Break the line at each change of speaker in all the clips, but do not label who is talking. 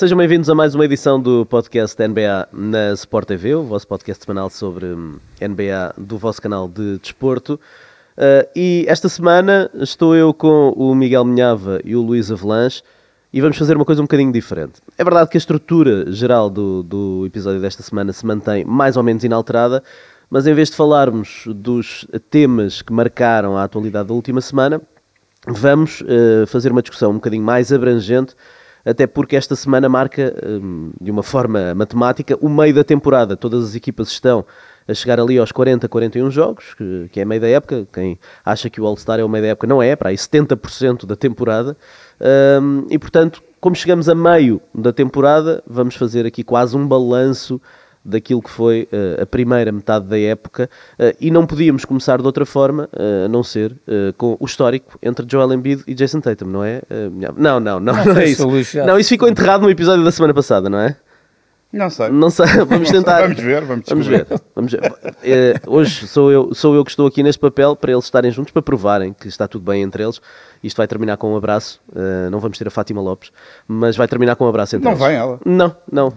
Sejam bem-vindos a mais uma edição do podcast NBA na Sport TV, o vosso podcast semanal sobre hum, NBA do vosso canal de desporto. Uh, e esta semana estou eu com o Miguel Minhava e o Luís Avelanche e vamos fazer uma coisa um bocadinho diferente. É verdade que a estrutura geral do, do episódio desta semana se mantém mais ou menos inalterada, mas em vez de falarmos dos temas que marcaram a atualidade da última semana, vamos uh, fazer uma discussão um bocadinho mais abrangente até porque esta semana marca, hum, de uma forma matemática, o meio da temporada. Todas as equipas estão a chegar ali aos 40, 41 jogos, que, é meio da época. Quem acha que o All-Star é o meio da época, não é, para aí 70% da temporada. Um, e portanto, como chegamos a meio da temporada, vamos fazer aqui quase um balanço daquilo que foi uh, a primeira metade da época uh, e não podíamos começar de outra forma uh, a não ser com o histórico entre Joel Embiid e Jason Tatum, não é? não, não, não, não, não é isso. Não, isso ficou enterrado no episódio da semana passada, não é?
Não sei.
Não sei, vamos tentar.
vamos ver, vamos,
vamos ver. Vamos ver. hoje sou eu, sou eu que estou aqui neste papel para eles estarem juntos, para provarem que está tudo bem entre eles. Isto vai terminar com um abraço. não vamos ter a Fátima Lopes, mas vai terminar com um abraço entre
não
eles.
Não vem ela?
Não, não.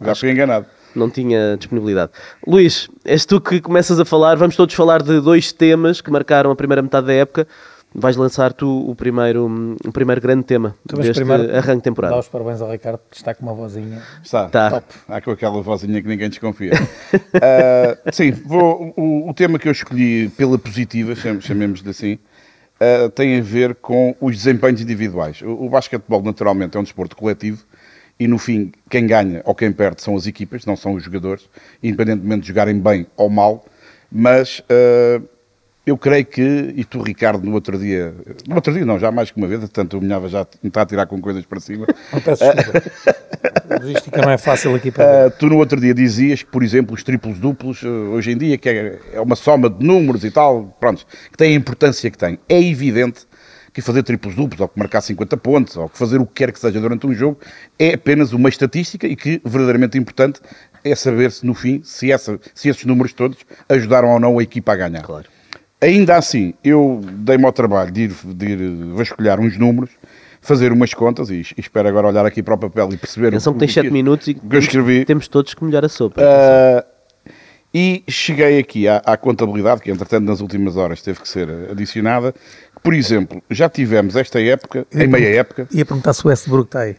já fui enganado
não tinha disponibilidade. Luís, és tu que começas a falar. Vamos todos falar de dois temas que marcaram a primeira metade da época. Vais lançar tu o primeiro, o primeiro grande tema tu deste primeiro, arranque de temporada.
Dá os parabéns ao Ricardo, que está com uma vozinha.
Está, tá. top. Há com aquela vozinha que ninguém desconfia. uh, sim, vou, o, o, tema que eu escolhi pela positiva, chamemos-lhe assim, uh, tem a ver com os desempenhos individuais. O, o basquetebol, naturalmente, é um desporto coletivo e no fim quem ganha ou quem perde são as equipas, não são os jogadores, independentemente de jogarem bem ou mal, mas uh, eu creio que, e tu Ricardo no outro dia, no outro dia não, já mais que uma vez, tanto o Minhava já me está a tirar com coisas para cima.
Não peço desculpa. logística não é fácil aqui para uh,
Tu no outro dia dizias que, por exemplo, os triplos duplos, uh, hoje em dia, que é, é uma soma de números e tal, pronto, que tem a importância que tem. É evidente que fazer triplos duplos, ou que marcar 50 pontos, ou que fazer o que quer que seja durante um jogo, é apenas uma estatística e que verdadeiramente importante é saber se no fim, se, essa, se esses números todos ajudaram ou não a equipa a ganhar.
Claro.
Ainda assim, eu dei-me ao trabalho de ir, de ir vasculhar uns números, fazer umas contas e, espero agora olhar aqui para o papel e perceber
Atenção que tem 7 minutos e
que eu escrevi.
temos todos que molhar a sopa.
Uh, e cheguei aqui à, à, contabilidade, que entretanto nas últimas horas teve que ser adicionada, por exemplo, já tivemos esta época, em meia época.
Ia perguntar se o Westbrook está aí.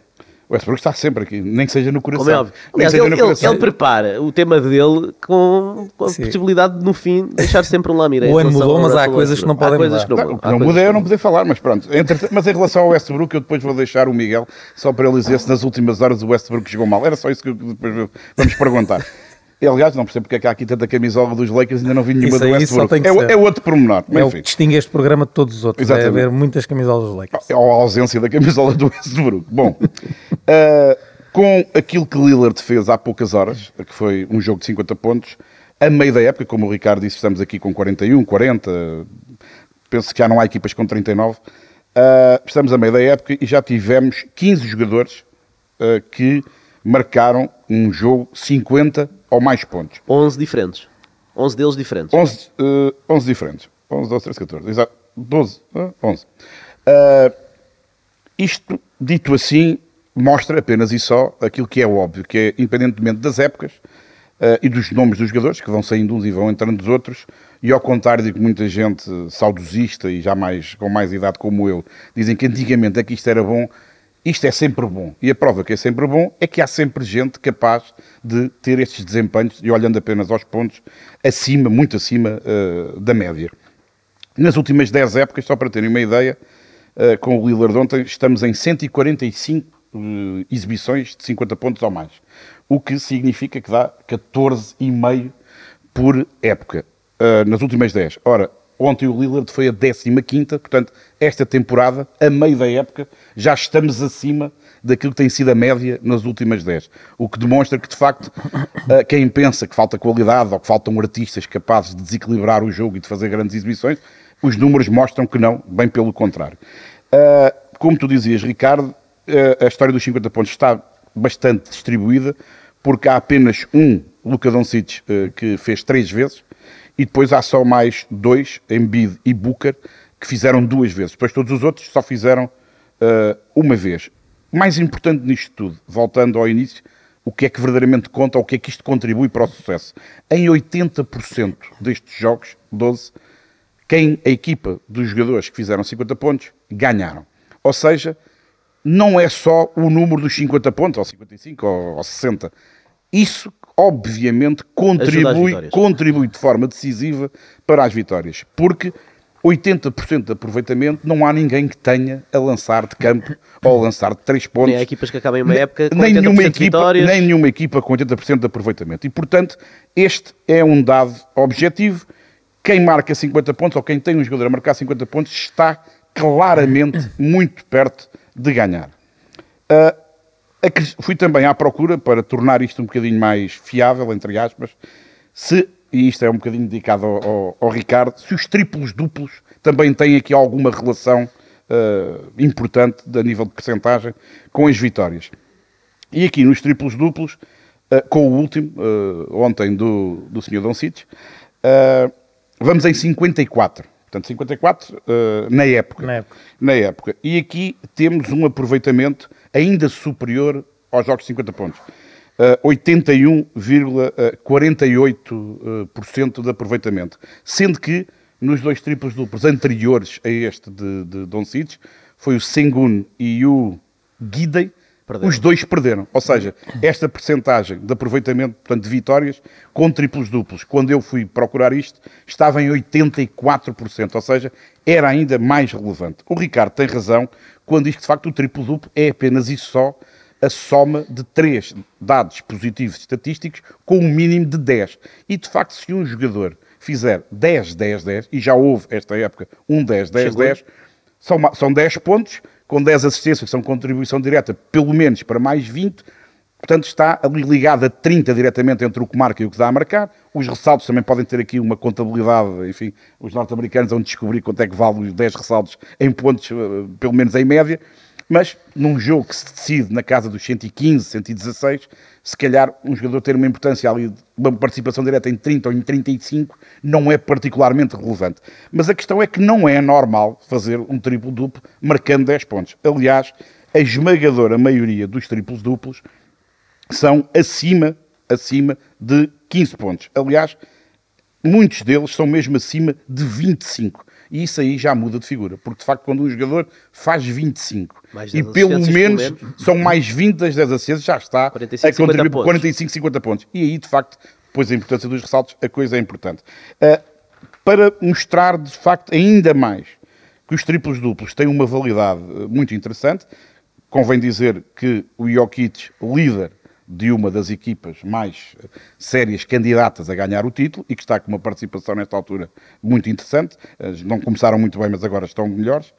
O Westbrook está sempre aqui, nem que seja no coração.
Como é óbvio. Aliás, ele, ele, ele, prepara o tema dele com, com a Sim. possibilidade de, no fim, deixar sempre um lamiré.
O ano mudou, mas há coisas que não podem mudar.
Não, não, não mudei, eu não poder falar, mas pronto. mas em relação ao Westbrook, eu depois vou deixar o Miguel, só para ele dizer se nas últimas horas o Westbrook chegou mal. Era só isso que depois vamos perguntar. Aliás, não percebo porque é que há aqui tanta camisola dos Lakers e ainda não vi nenhuma
isso
do Westbrook. É, é, outro pormenor.
É o que distingue este programa de todos os outros. É Exatamente. É haver muitas camisolas dos Lakers.
Ou a ausência da camisola do Westbrook. Bom, uh, com aquilo que Lillard fez há poucas horas, que foi um jogo de 50 pontos, a meio da época, como o Ricardo disse, estamos aqui com 41, 40, penso que já não há equipas com 39, uh, ah, estamos a meio da época e já tivemos 15 jogadores uh, que marcaram um jogo 50 ou mais pontos.
11 diferentes. 11 deles diferentes.
11, uh, 11 diferentes. 11, 12, 13, 14. Exato. 12, uh, 11. Uh, isto, dito assim, mostra apenas e só aquilo que é óbvio, que é, independentemente das épocas uh, e dos nomes dos jogadores, que vão saindo uns e vão entrando dos outros, e ao contrário de que muita gente saudosista e já mais, com mais idade como eu, dizem que antigamente é que isto era bom, isto é sempre bom. E a prova que é sempre bom é que há sempre gente capaz de ter estes desempenhos, e olhando apenas aos pontos, acima, muito acima uh, da média. Nas últimas 10 épocas, só para terem uma ideia, uh, com o Lillard ontem, estamos em 145 uh, eh, exibições de 50 pontos ou mais. O que significa que dá 14,5 por época. nas últimas 10. Ora, Ontem o Lillard foi a 15 portanto, esta temporada, a meio da época, já estamos acima daquilo que tem sido a média nas últimas 10. O que demonstra que, de facto, eh, quem pensa que falta qualidade ou que faltam artistas capazes de desequilibrar o jogo e de fazer grandes exibições, os números mostram que não, bem pelo contrário. Eh, como tu dizias, Ricardo, eh, a história dos 50 pontos está bastante distribuída, porque há apenas um Luka Doncic que fez três vezes, e depois há só mais dois, Embiid e Booker, que fizeram duas vezes. Depois todos os outros só fizeram uh, uma vez. mais importante nisto tudo, voltando ao início, o que é que verdadeiramente conta, o que é que isto contribui para o sucesso. Em 80% destes jogos, 12, quem a equipa dos jogadores que fizeram 50 pontos ganharam. Ou seja, não é só o número dos 50 pontos, ou 55, ou, ou 60. Isso, obviamente, contribui, contribui de forma decisiva para as vitórias. Porque 80% de aproveitamento, não há ninguém que tenha a lançar de campo ou a lançar de 3 pontos.
Nem há equipas que acabem uma época com
nem
80%
nenhuma
de
equipa,
vitórias.
Nem nenhuma equipa com 80% de aproveitamento. E, portanto, este é um dado objetivo. Quem marca 50 pontos, ou quem tem um jogador a marcar 50 pontos, está claramente muito perto de ganhar. Uh, fui também à procura, para tornar isto um bocadinho mais fiável, entre aspas, se e isto é um bocadinho dedicado ao, ao, ao Ricardo, se os triplos duplos também têm aqui alguma relação uh, importante a nível de percentagem com as vitórias. E aqui nos triplos duplos, uh, com o último, uh, ontem do, do Sr. Doncic, vamos em 54. Portanto, 54 na época.
Na época.
Na época. E aqui temos um aproveitamento ainda superior aos jogos de 50 pontos. 81,48% de aproveitamento. Sendo que nos dois triplos duplos anteriores a este de, de Doncic, foi o Sengun e o Guidey, os dois perderam. Ou seja, esta percentagem de aproveitamento, portanto, de vitórias com triplos duplos, quando eu fui procurar isto, estava em 84%, ou seja, era ainda mais relevante. O Ricardo tem razão quando diz que, de facto, o triplo duplo é apenas e só a soma de três dados positivos estatísticos com um mínimo de 10. E de facto, se um jogador fizer 10, 10, 10, e já houve esta época um 10, 10, Chegou. 10, são, são 10 pontos, com 10 assistências, que são contribuição direta, pelo menos para mais 20. Portanto, está ali ligado a 30 diretamente entre o que marca e o que dá a marcar. Os ressaltos também podem ter aqui uma contabilidade, enfim, os norte-americanos vão descobrir quanto é que vale os 10 ressaltos em pontos, eh, pelo menos em média. Mas num jogo que se decide na casa dos 115, 116, se calhar um jogador ter uma importância ali, uma participação direta em 30 ou em 35, não é particularmente relevante. Mas a questão é que não é normal fazer um triplo-duplo marcando 10 pontos. Aliás, a esmagadora maioria dos triplos duplos são acima, acima de 15 pontos. Aliás, muitos deles são mesmo acima de 25 e isso aí já muda de figura, porque de facto quando um jogador faz 25 e pelo menos, são mais 20 das 10 assistências, já está 45, a contribuir por 45, 50 pontos. E aí de facto, depois a importância dos ressaltos, a coisa é importante. Uh, para mostrar de facto ainda mais que os triplos duplos têm uma validade ah, muito interessante, convém dizer que o Jokic, líder de uma das equipas mais sérias candidatas a ganhar o título e que está com uma participação nesta altura muito interessante. Não começaram muito bem, mas agora estão melhores.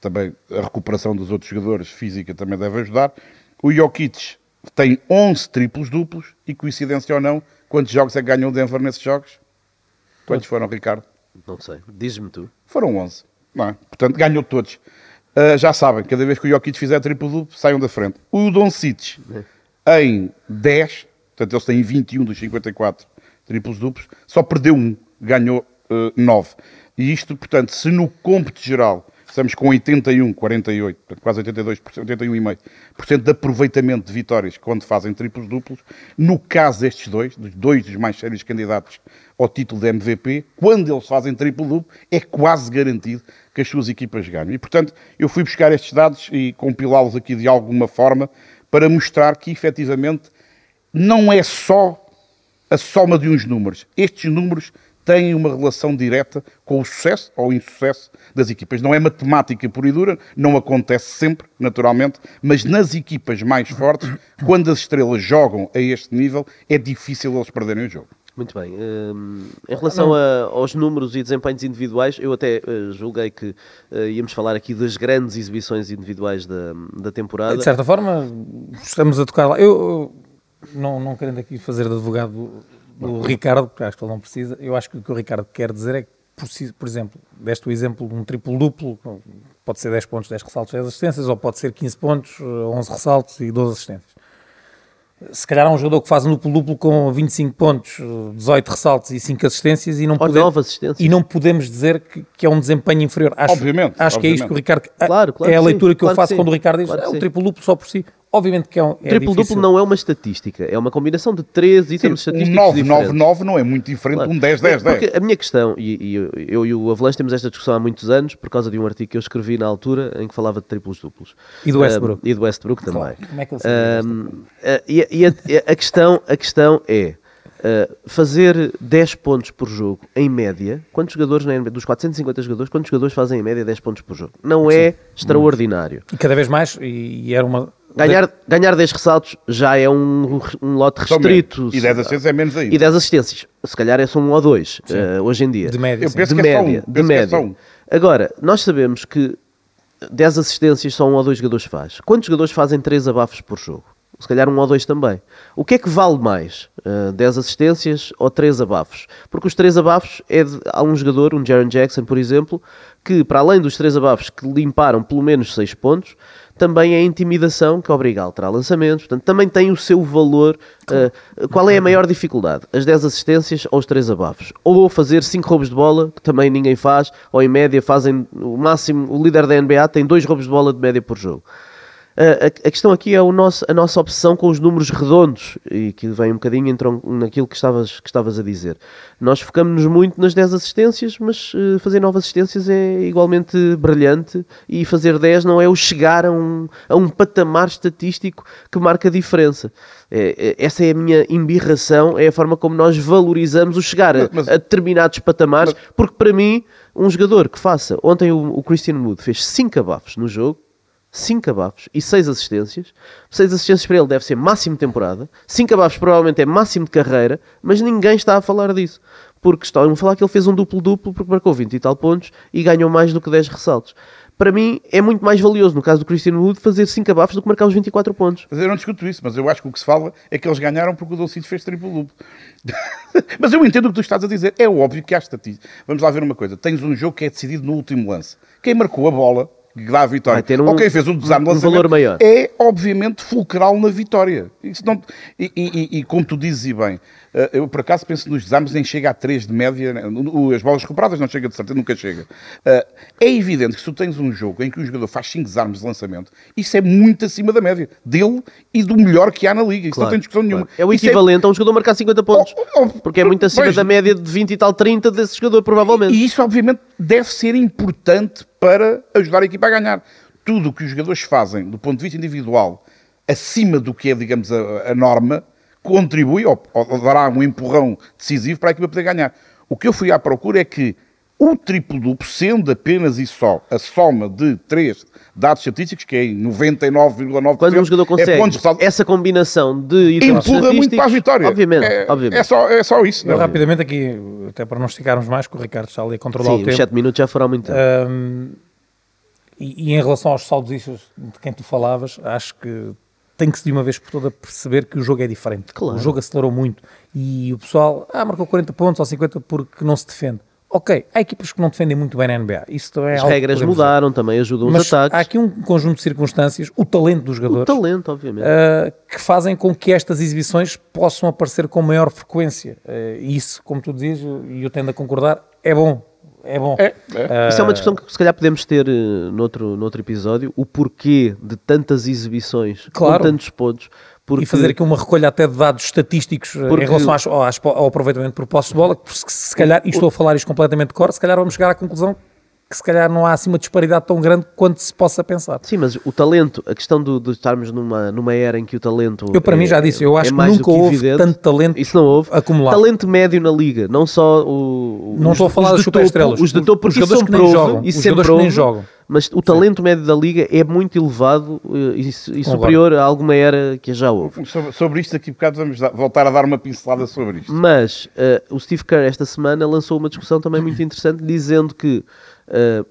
Também a recuperação dos outros jogadores física também deve ajudar. O Jokic tem 11 triplos duplos e, coincidência ou não, quantos jogos é que ganhou o Denver nesses jogos? Quantos foram, Ricardo?
Não sei. Diz-me tu.
Foram 11. Não é? Portanto, ganhou todos. Uh, já sabem, cada vez que o Jokic fizer triplo duplo, saiam da frente. O Doncic... É em 10, portanto eles têm 21 dos 54 triplos duplos, só perdeu um, ganhou uh, eh, 9. E isto, portanto, se no cômputo geral estamos com 81, 48, portanto, quase 82%, 81,5% de aproveitamento de vitórias quando fazem triplos duplos, no caso destes dois, dos dois dos mais sérios candidatos ao título de MVP, quando eles fazem triplo duplo, é quase garantido que as suas equipas ganham. E, portanto, eu fui buscar estes dados e compilá-los aqui de alguma forma para mostrar que efetivamente não é só a soma de uns números. Estes números têm uma relação direta com o sucesso ou insucesso das equipas. Não é matemática pura e dura, não acontece sempre, naturalmente, mas nas equipas mais fortes, quando as estrelas jogam a este nível, é difícil eles perderem o jogo.
Muito bem. Um, em relação a, aos números e desempenhos individuais, eu até uh, julguei que uh, íamos falar aqui das grandes exibições individuais da, da temporada.
De certa forma, estamos a tocar lá. Eu, não, não querendo aqui fazer de advogado do Ricardo, porque acho que ele não precisa, eu acho que o que o Ricardo quer dizer é que, por, por exemplo, deste o exemplo de um triplo-duplo, pode ser 10 pontos, 10 ressaltos, 10 assistências, ou pode ser 15 pontos, 11 ressaltos e 12 assistências se calhar há um jogador que faz um duplo-duplo com 25 pontos, 18 ressaltos e 5 assistências e não,
Ou
pode-
9 assistências.
e não podemos dizer que, que é um desempenho inferior. Acho,
Obviamente,
Acho que é isto que o
obviamente.
Ricardo...
Claro, claro
é a
que sim,
leitura que
claro
eu
que
faço
sim,
quando o Ricardo diz
claro que
é, o triplo-duplo só por si. Obviamente que é, um, é
Triplo-duplo
difícil.
não é uma estatística, é uma combinação de três itens
Um
estatísticos
9,
diferentes.
9, 9 não é muito diferente
Claro.
de um 10, 10, 10.
Porque a minha questão, e, e eu, eu e o Avalanche temos esta discussão há muitos anos, por causa de um artigo que eu escrevi na altura em que falava de triplos duplos.
E do Westbrook.
Um, e do Westbrook também.
Claro. Como é que ele
Um, eh, e e a, e a questão, a questão é eh, fazer 10 pontos por jogo em média. Quantos jogadores na NBA, dos 450 jogadores, quantos jogadores fazem em média 10 pontos por jogo? Não é extraordinário.
E cada vez mais, e, e era uma...
Ganhar, ganhar 10 ressaltos já é um, um lote
Só
restrito.
E 10 assistências é menos aí.
E 10 assistências. Se calhar é só um ou dois eh, hoje em dia.
De média,
Eu penso
de
que é só
média,
um,
de
é
média.
só um.
Agora, nós sabemos que 10 assistências só um ou dois jogadores faz. Quantos jogadores fazem 3 abafos por jogo? Se calhar um ou dois também. O que é que vale mais? Uh, 10 assistências ou 3 abafos? Porque os 3 abafos é de, há um jogador, um Jaron Jackson, por exemplo, que para além dos 3 abafos que limparam pelo menos 6 pontos, também é a intimidação que obriga a alterar lançamentos, portanto, também tem o seu valor. Uh, qual é a maior dificuldade? As 10 assistências ou os 3 abafos? Ou fazer 5 roubos de bola, que também ninguém faz, ou em média fazem o máximo, o líder da NBA tem 2 roubos de bola de média por jogo. A, a- questão aqui é o nosso, a nossa obsessão com os números redondos e que vem um bocadinho entram naquilo que estavas, que estavas a dizer. Nós focamos-nos muito nas 10 assistências, mas eh, fazer 9 assistências é igualmente brilhante e fazer 10 não é o chegar a um, a um patamar estatístico que marca a diferença. É- é- essa é a minha embirração, é a forma como nós valorizamos o chegar a,
Mas- mas-
a determinados patamares, porque para mim, um jogador que faça, ontem o, o Christian Wood fez 5 abafos no jogo, 5 abafos e 6 assistências. 6 assistências para ele deve ser máximo de temporada. 5 abafos provavelmente é máximo de carreira, mas ninguém está a falar disso. Porque estão a falar que ele fez um duplo-duplo porque marcou 20 e tal pontos e ganhou mais do que 10 ressaltos. Para mim é muito mais valioso, no caso do Christian Wood, fazer 5 abafos do que marcar os 24 pontos.
Mas eu não discuto isso, mas eu acho que o que se fala é que eles ganharam porque o Dolcito fez triplo duplo. mas eu entendo o que tu estás a dizer. É óbvio que há estatística. Vamos lá ver uma coisa. Tens um jogo que é decidido no último lance. Quem marcou a bola, que dá a vitória,
Vai ter um-
quem fez o desarme de
um valor maior.
é obviamente fulcral na vitória. Não, e, e- e- como tu dizes e bem, eh, eu por acaso penso nos desarmes nem chega a 3 de média, né? As bolas recuperadas não chega de certeza, nunca chega. Eh, É evidente que se tu tens um jogo em que o jogador faz 5 desarmes de lançamento, isso é muito acima da média, dele e do melhor que há na liga. Isso não tem discussão nenhuma.
É o
Isso
equivalente a um jogador marcar 50 pontos.
Oh, oh,
Porque é muito acima
pois.
da média de 20 e tal, 30 desse jogador, provavelmente.
E isso, obviamente, deve ser importante para ajudar a equipa a ganhar. Tudo o que os jogadores fazem, do ponto de vista individual, acima do que é, digamos, a, a norma, contribui ou, ou dará um empurrão decisivo para a equipa poder ganhar. O que eu fui à procura é que o triplo-duplo, sendo apenas e só a soma de três dados estatísticos, que é em 99,9%,
Quando um jogador consegue
é pontos ressaltos,
essa combinação de
empurra muito para a vitória.
Obviamente,
é,
obviamente.
é só, é só isso. Não é?
rapidamente aqui, até para não esticarmos mais, que o Ricardo está ali a controlar
Sim,
o
os
tempo.
7 minutos já foram muito tempo.
Hum, e, e em relação aos saudosistas de quem tu falavas, acho que tem que se de uma vez por toda perceber que o jogo é diferente.
Claro.
O jogo acelerou muito. E o pessoal, ah, marcou 40 pontos ou 50 porque não se defende. Ok, há equipas que não defendem muito bem na NBA. Isso também é
As regras
podemos dizer.
mudaram, também ajudam os
Mas há
ataques.
aqui um conjunto de circunstâncias, o talento dos
O
jogadores,
talento, obviamente.
uh, que fazem com que estas exibições possam aparecer com maior frequência. Uh, e isso, como tu dizes, e eu tendo a concordar, é bom. É bom.
É, é.
Isso é uma discussão que se calhar podemos ter noutro, noutro episódio, o porquê de tantas exibições
Claro.
com tantos pontos. Porque
E fazer aqui uma recolha até de dados estatísticos uh,
Porque-
em relação às- ao, às- ao aproveitamento por posse de bola, que se, se calhar, e estou a falar isto completamente de cor, se calhar vamos chegar à conclusão que se calhar não há assim uma disparidade tão grande quanto se possa pensar.
Sim, mas o talento, a questão do- de, estarmos numa, numa era em que o talento.
Eu, para
é-
mim, já disse, eu acho que
mais do
nunca houve
evidente.
tanto talento
Isso não houve.
acumulado.
Talento médio na liga, não só o.
Não
os-
estou a falar
os
das
de
superestrelas.
topo, Os de
Os-
topo,
os
isso
jogadores
são
que nem jogam.
Isso
Os
é
jogadores que nem jogam.
Mas o talento médio da liga é muito elevado eh, e, e superior a alguma era que já houve.
Sobre, sobre isto, daqui a bocado vamos dar- voltar a dar uma pincelada sobre isto.
Mas eh, o Steve Kerr esta semana lançou uma discussão também muito interessante, dizendo que eh,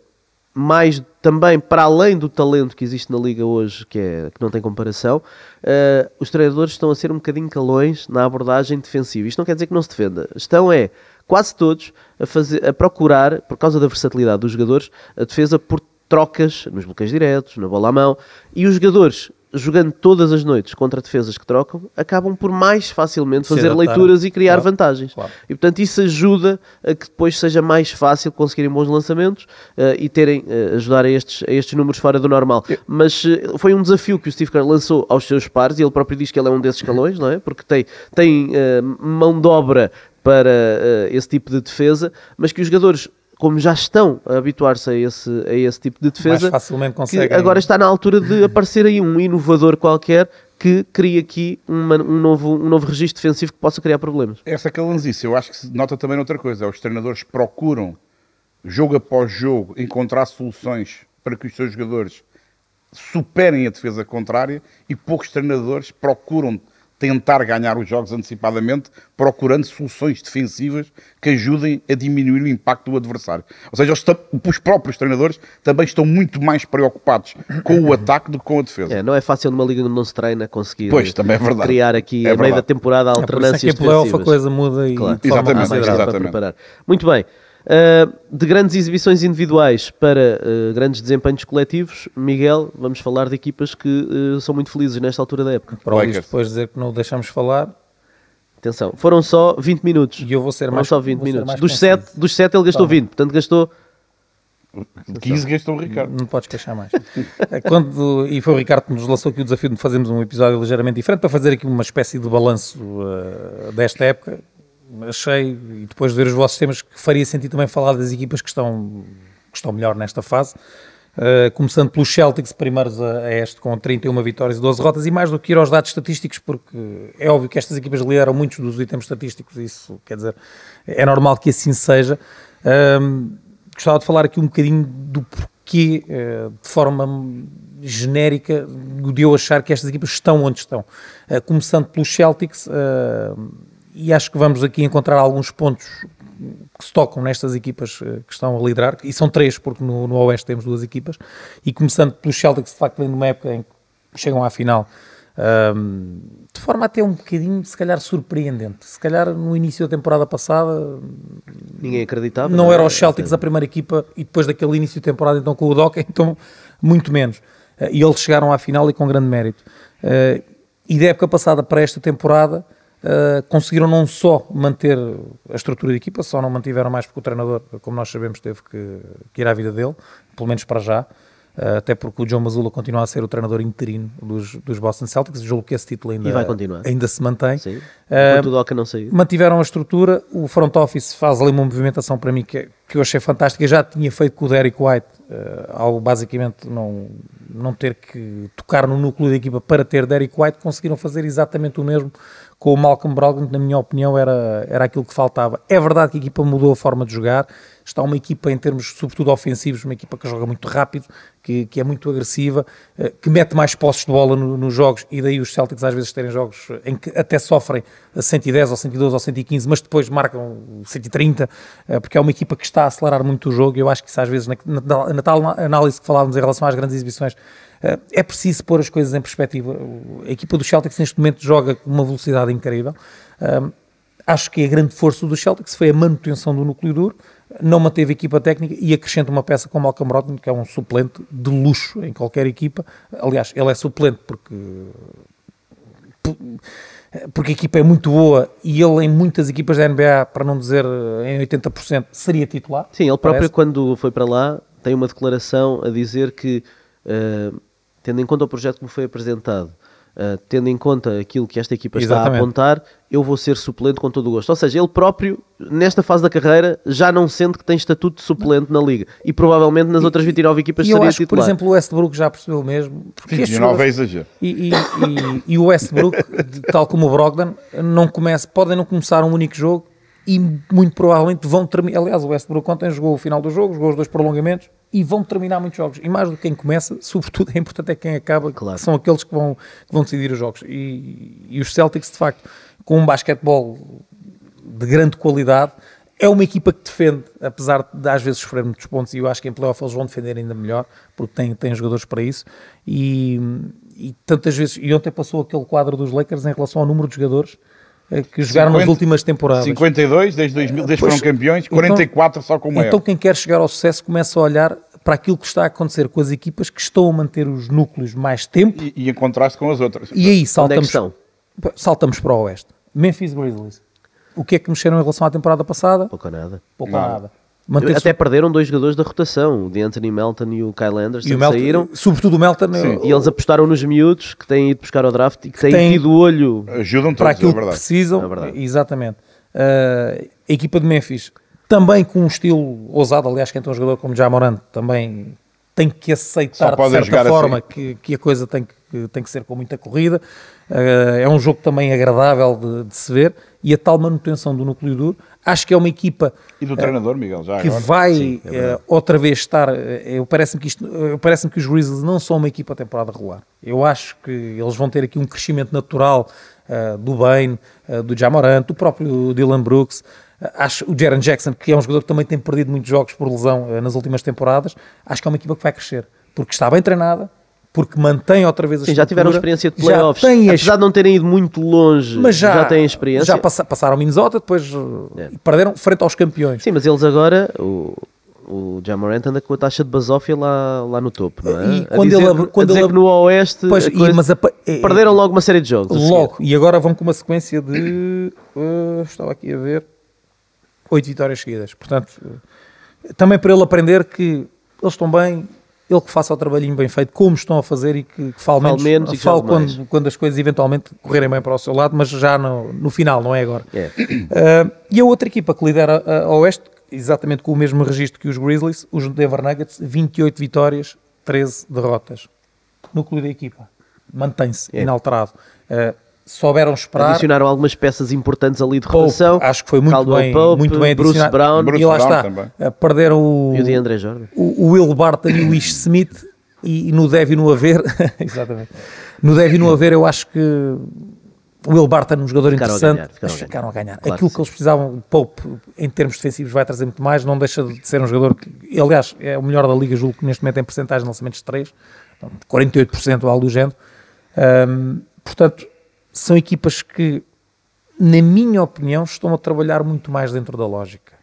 mais também para além do talento que existe na liga hoje, que, é, que não tem comparação, eh, os treinadores estão a ser um bocadinho calões na abordagem defensiva. Isto não quer dizer que não se defenda. Estão é quase todos a, fazer, a procurar, por causa da versatilidade dos jogadores, a defesa por trocas nos bloqueios diretos, na bola à mão, e os jogadores jogando todas as noites contra defesas que trocam, acabam por mais facilmente fazer leituras e criar
Claro,
vantagens.
claro.
E portanto isso ajuda a que depois seja mais fácil conseguirem bons lançamentos eh, e terem, eh, ajudar a estes, a estes números fora do normal. Mas eh, foi um desafio que o Steve Kerr lançou aos seus pares e ele próprio diz que ele é um desses escalões, não é? Porque tem, tem mão de obra para esse tipo de defesa, mas que os jogadores como já estão a habituar-se a esse, a esse tipo de defesa,
Mais facilmente
que
conseguem.
agora está na altura de aparecer aí um inovador qualquer que crie aqui uma- um, novo, um novo registro defensivo que possa criar problemas.
Essa calanzice, eu acho que se nota também noutra coisa. é Os treinadores procuram, jogo após jogo, encontrar soluções para que os seus jogadores superem a defesa contrária e poucos treinadores procuram tentar ganhar os jogos antecipadamente, procurando soluções defensivas que ajudem a diminuir o impacto do adversário. Ou seja, os próprios treinadores também estão muito mais preocupados com o ataque do que com a defesa.
É, não é fácil numa liga onde não se treina conseguir
Pois, também é verdade.
criar aqui
É
a meio da temporada
É por isso é
alternâncias
que a coisa muda e
Claro.
Exatamente, exatamente.
preparar. Muito bem. Uh, de grandes exibições individuais para uh, grandes desempenhos coletivos, Miguel, vamos falar de equipas que uh, são muito felizes nesta altura da época.
Para
Lakers.
depois dizer que não o deixamos falar,
Atenção, foram só 20 minutos.
E eu vou ser
foram
mais-
só 20
vou ser
minutos. Dos
conciso.
7, dos 7 ele gastou
Tá bom.
20, portanto gastou
15 gastou o Ricardo.
não podes queixar mais. É, Quando, e foi o Ricardo que nos lançou aqui o desafio de fazermos um episódio ligeiramente diferente para fazer aqui uma espécie de balanço uh, desta época. Achei, e depois de ver os vossos temas, que faria sentido também falar das equipas que estão, que estão melhor nesta fase. Uh, começando pelos Celtics, primeiros a, a este, com 31 vitórias e 12 derrotas, e mais do que ir aos dados estatísticos, porque é óbvio que estas equipas lideram muitos dos itens estatísticos, isso quer dizer, é normal que assim seja. Um, gostava de falar aqui um bocadinho do porquê, eh, de forma genérica, de eu achar que estas equipas estão onde estão. Eh, Começando pelos Celtics, e acho que vamos aqui encontrar alguns pontos que se tocam nestas equipas eh, que estão a liderar, e são três, porque no, no Oeste temos duas equipas, e começando pelos Celtics, de facto, numa época em que chegam à final, ahm, de forma até um bocadinho, se calhar, surpreendente. Se calhar, no início da temporada passada,
ninguém acreditava.
não era
é?
os Celtics a primeira equipa e depois daquele início de temporada então com o Doca, então muito menos. Eh, E eles chegaram à final e com grande mérito. Eh, E da época passada para esta temporada eh, conseguiram não só manter a estrutura de equipa, só não mantiveram mais porque o treinador, como nós sabemos, teve que, que ir à vida dele, pelo menos para já. Eh, até porque o John Mazula continua a ser o treinador interino dos, dos Boston Celtics, julgo que esse título ainda, ainda se mantém.
Sim. Doca não saiu.
mantiveram a estrutura, o front office faz ali uma movimentação para mim que, que eu achei fantástica, já tinha feito com o Derek White, eh, ao basicamente não, não ter que tocar no núcleo da equipa para ter Derek White, conseguiram fazer exatamente o mesmo com o Malcolm Brogdon, que na minha opinião era, era aquilo que faltava. É verdade que a equipa mudou a forma de jogar, está uma equipa em termos sobretudo ofensivos, uma equipa que joga muito rápido, que, que é muito agressiva, eh, que mete mais posses de bola no- nos jogos. E daí os Celtics às vezes terem jogos em que até sofrem a 110 ou 112 ou 115, mas depois marcam 130, eh, porque é uma equipa que está a acelerar muito o jogo. E eu acho que isso às vezes na, na, na tal análise que falávamos em relação às grandes exibições é preciso pôr as coisas em perspectiva. A equipa dos Celtics neste momento joga com uma velocidade incrível. Acho que a grande força do Celtics foi a manutenção do núcleo duro, não manteve a equipa técnica e acrescenta uma peça como Malcolm Brogdon, que é um suplente de luxo em qualquer equipa. Aliás, ele é suplente porque porque a equipa é muito boa e ele em muitas equipas da NBA, para não dizer eh, em 80%, seria titular.
Sim, ele próprio,
parece.
quando foi para lá, tem uma declaração a dizer que, eh, tendo em conta o projeto que me foi apresentado, eh, tendo em conta aquilo que esta equipa está a
Exatamente.
apontar, eu vou ser suplente com todo o gosto. Ou seja, ele próprio, nesta fase da carreira, já não sente que tem estatuto de suplente na Liga. E provavelmente nas outras 29 equipas
E eu
seria
acho que, por
titular.
exemplo, o Westbrook já percebeu mesmo. Porque estes
29 é exagero.
E, e, e- e o Westbrook, de- tal como o Brogdon, não começa, podem não começar um único jogo e muito provavelmente vão terminar. Aliás, o Westbrook ontem jogou o final do jogo, jogou os dois prolongamentos e vão terminar muitos jogos. E mais do que quem começa, sobretudo é importante é quem acaba, que
Claro.
são aqueles que vão, que vão decidir os jogos. E, e os Celtics, de facto, com um basquetebol de grande qualidade. É uma equipa que defende, apesar de às vezes sofrer muitos pontos, e eu acho que em playoff eles vão defender ainda melhor, porque têm, têm jogadores para isso. E, e tantas vezes, e ontem passou aquele quadro dos Lakers em relação ao número de jogadores que jogaram nas
50,
últimas temporadas.
52 desde 2000, desde que
Pois,
foram campeões,
então-
44 só com uma
Então, quem quer chegar ao sucesso começa a olhar para aquilo que está a acontecer com as equipas que estão a manter os núcleos mais tempo
E, e em contraste com as outras.
e aí
Onde é que
saltamos,
estão?
saltamos para o Oeste. Memphis Grizzlies. O que é que mexeram em relação à temporada passada?
Pouco ou nada.
Pouco ou
Nada.
nada. Manteve-se-
Até perderam dois jogadores da rotação, o de Anthony Melton e o Kyle Anderson,
e o Melton,
saíram.
sobretudo o Melton,
Sim.
E eles apostaram nos miúdos que têm ido buscar ao draft e que têm
têm-
tido olho.
Ajudam
para
todos,
aquilo
é
que
verdade.
precisam.
É verdade.
Exatamente. Uh, a equipa de Memphis, também com um estilo ousado, aliás, quem tem um jogador como Jamorant também tem que aceitar de certa
jogar
forma
assim.
que, que a coisa tem que, tem que ser com muita corrida. Uh, é um jogo também agradável de, de se ver e a tal manutenção do núcleo duro. Acho que é uma equipa
E do treinador, Miguel, já
que
agora.
vai
Sim, é
eh, outra vez estar. eh, eu parece-me que isto, eu parece-me que os Grizzlies não são uma equipa a temporada regular. Eu acho que eles vão ter aqui um crescimento natural eh, do Bain, eh, do Jamorant, do próprio Dylan Brooks. Eh, acho o Jaron Jackson, que é um jogador que também tem perdido muitos jogos por lesão eh, nas últimas temporadas. Acho que é uma equipa que vai crescer porque está bem treinada, porque mantém outra vez a
Sim, já tiveram
estrutura,
experiência de
já
playoffs.
as-
Apesar de não terem ido muito longe,
mas já,
têm experiência.
Já passa- passaram Minnesota, depois eh,
É.
perderam frente aos campeões.
Sim, mas eles agora, o, o Jamorant anda com a taxa de basófia lá, lá no topo, não é?
E
A
quando
dizer,
ele abre- quando ele
que no Oeste
Pois,
a
e-
coisa-
mas a- é-
perderam logo uma série de jogos. a seguir.
Logo, e agora vão com uma sequência de. eh, estava aqui a ver. Oito vitórias seguidas. Portanto, eh, também para ele aprender que eles estão bem, ele que faça o trabalhinho bem feito, como estão a fazer e que, que fale
Fale
menos,
menos e
fale quando, quando as coisas eventualmente correrem bem para o seu lado, mas já no, no final, não é agora.
É.
Uh, e a outra equipa que lidera a, a Oeste, exatamente com o mesmo registro que os Grizzlies, os Denver Nuggets, 28 vitórias, 13 derrotas. Núcleo da equipa mantém-se
É.
inalterado. Uh, souberam esperar.
Adicionaram algumas peças importantes ali de rotação.
acho que foi muito
Caldwell
bem,
Pope,
muito bem
Bruce
adicionado.
Brown
Bruce
e lá
Brown
está.
também.
Uh, perderam o,
e o de André Jordan.
o, o Will Barton e o Ish Smith e, no deve e no haver exatamente no deve e no haver eu acho que o Will Barton é um jogador
Ficaram a
interessante
ganhar, ficaram
mas
a
ficaram a ganhar
Claro
aquilo
que
que eles precisavam o Pope em termos defensivos vai trazer muito mais não deixa de ser um jogador que aliás é o melhor da liga julgo que neste momento tem porcentagem de lançamentos de 3 48% ou algo do género portanto são equipas que na minha opinião estão a trabalhar muito mais dentro da lógica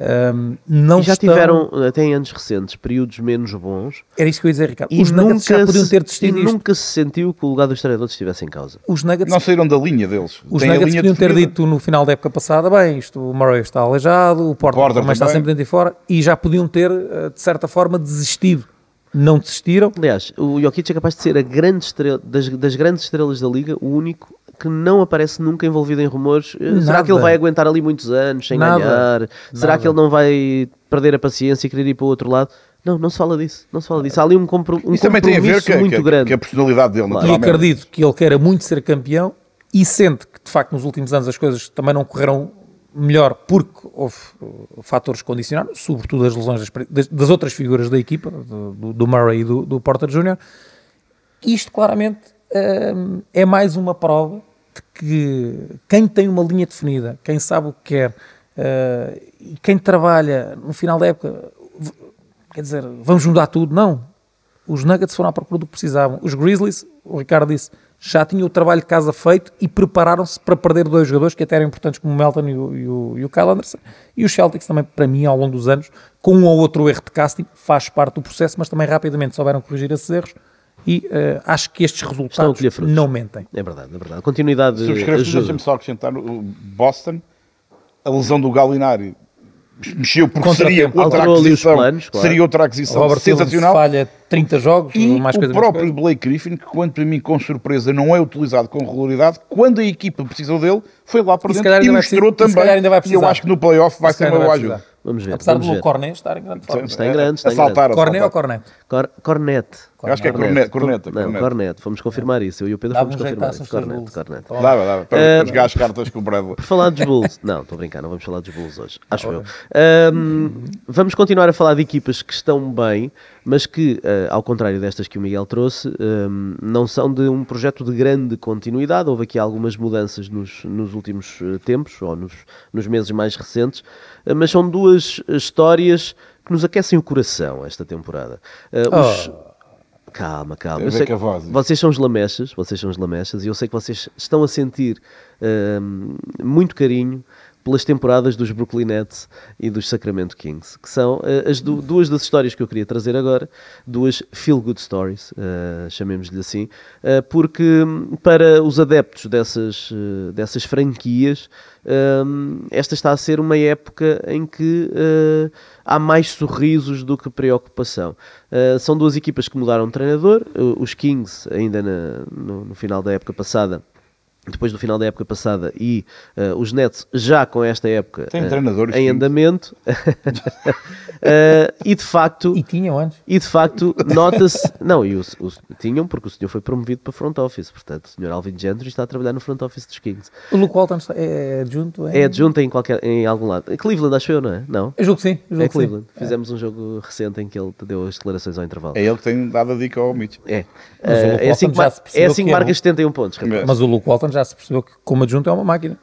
Ahm, não
E já
estão-
tiveram, até em anos recentes, períodos menos bons.
era isso que eu ia dizer, Ricardo.
E
Os Nuggets já podiam ter desistido
e nunca se sentiu que o lugar dos treinadores estivesse em causa.
Os Nuggets,
Não saíram da linha deles.
os
Têm a
Nuggets
linha
podiam ter dito no final da época passada, bem, isto, o Murray está aleijado, o Porter,
Porter
também está sempre dentro e fora, e já podiam ter, eh, de certa forma, desistido. Não desistiram.
Aliás, o Jokic é capaz de ser a grande estrela, das, das grandes estrelas da liga, o único que não aparece nunca envolvido em rumores. Eh, Será
Nada.
que ele vai aguentar ali muitos anos sem
Nada.
ganhar? Será
Nada.
que ele não vai perder a paciência e querer ir para o outro lado? Não, não se fala disso. Não se fala disso. Há ali um, compro, um
Isso também tem a ver
compromisso
com a-
muito
que,
grande.
que a personalidade dele,
E
naturalmente.
acredito que ele queira muito ser campeão e sente que, de facto, nos últimos anos as coisas também não correram melhor porque houve uh, fatores condicionados, sobretudo as lesões das, das- outras figuras da equipa, do, do- Murray e do, do Porter Jr. Isto claramente é mais uma prova de que quem tem uma linha definida, quem sabe o que quer, uh, e quem trabalha no final da época, quer dizer, vamos mudar tudo, não. Os Nuggets foram à procura do que precisavam. Os Grizzlies, o Ricardo disse, já tinham o trabalho de casa feito e prepararam-se para perder dois jogadores que até eram importantes como o Melton e o, e o, e o Kyle Anderson. E os Celtics também, para mim, ao longo dos anos, com um ou outro erro de casting, faz parte do processo, mas também rapidamente souberam corrigir esses erros e eh, acho que estes resultados não mentem.
É verdade, é verdade. A continuidade
Subscrevo,
ajuda.
deixa-me só acrescentar o Boston, a lesão do Galinari mexeu porque seria outra aquisição,
planos, claro.
seria outra aquisição
Robert
sensacional.
falha 30 jogos,
E
mais
o próprio
coisa.
Blake Griffin, que quanto para mim, com surpresa, não é utilizado com regularidade, quando a equipa precisou dele, foi lá para
E
dentro e mostrou
precisar- se
também.
ainda vai
E eu
precisar.
acho que no playoff vai
Se
ser uma boa ajuda.
precisar.
Vamos ver.
Apesar
vamos
do
ver.
Cornet estar em grande forma.
Está em grande, está em grande.
Cornet ou. Cornet?
Cor Cornet.
Eu acho que é corneta, corneta,
Não,
corneta.
Cornet. Fomos confirmar isso. Eu e o Pedro
Dava
fomos
um
confirmar isso.
nos teus
Cornet,
Bulls.
Cornet.
Toma.
Dava, dava, para
Eh,
jogar as cartas com o Bradley.
Por falar dos Bulls, não, estou a brincar, não vamos falar dos Bulls hoje, acho eu. Ahm, vamos continuar a falar de equipas que estão bem, mas que, ah, ao contrário destas que o Miguel trouxe, ahm, não são de um projeto de grande continuidade. Houve aqui algumas mudanças nos, nos últimos eh, tempos, ou nos, nos meses mais recentes, mas são duas histórias que nos aquecem o coração esta temporada. Os- Calma, calma. Eu sei
voz.
vocês são os lamechas, vocês são os lamechas, e eu sei que vocês estão a sentir hum, muito carinho pelas temporadas dos Brooklyn Nets e dos Sacramento Kings, que são uh, as du duas das histórias que eu queria trazer agora, duas feel-good stories, uh, chamemos-lhe assim, uh, porque hum, para os adeptos dessas, dessas franquias, um, esta está a ser uma época em que há mais sorrisos do que preocupação. são duas equipas que mudaram de treinador, os Kings, ainda na, no, no final da época passada, depois do final da época passada e uh, os Nets já com esta época uh, em andamento uh, e de facto
e tinham antes.
e de facto nota-se não e os, os, tinham porque o senhor foi promovido para front office portanto o senhor Alvin Gentry está a trabalhar no front office dos Kings.
O Luke Walton é adjunto
em... é adjunto em qualquer em algum lado. Cleveland acho eu não é? Não?
Eu julgo que sim
julgo é Cleveland. Sim. fizemos um jogo recente em que ele deu as declarações ao intervalo.
É ele que tem dado a dica ao Mitch.
É. É assim que, é assim que marca 71 pontos
mas o Luke Walton já já se percebeu que como adjunto é uma máquina.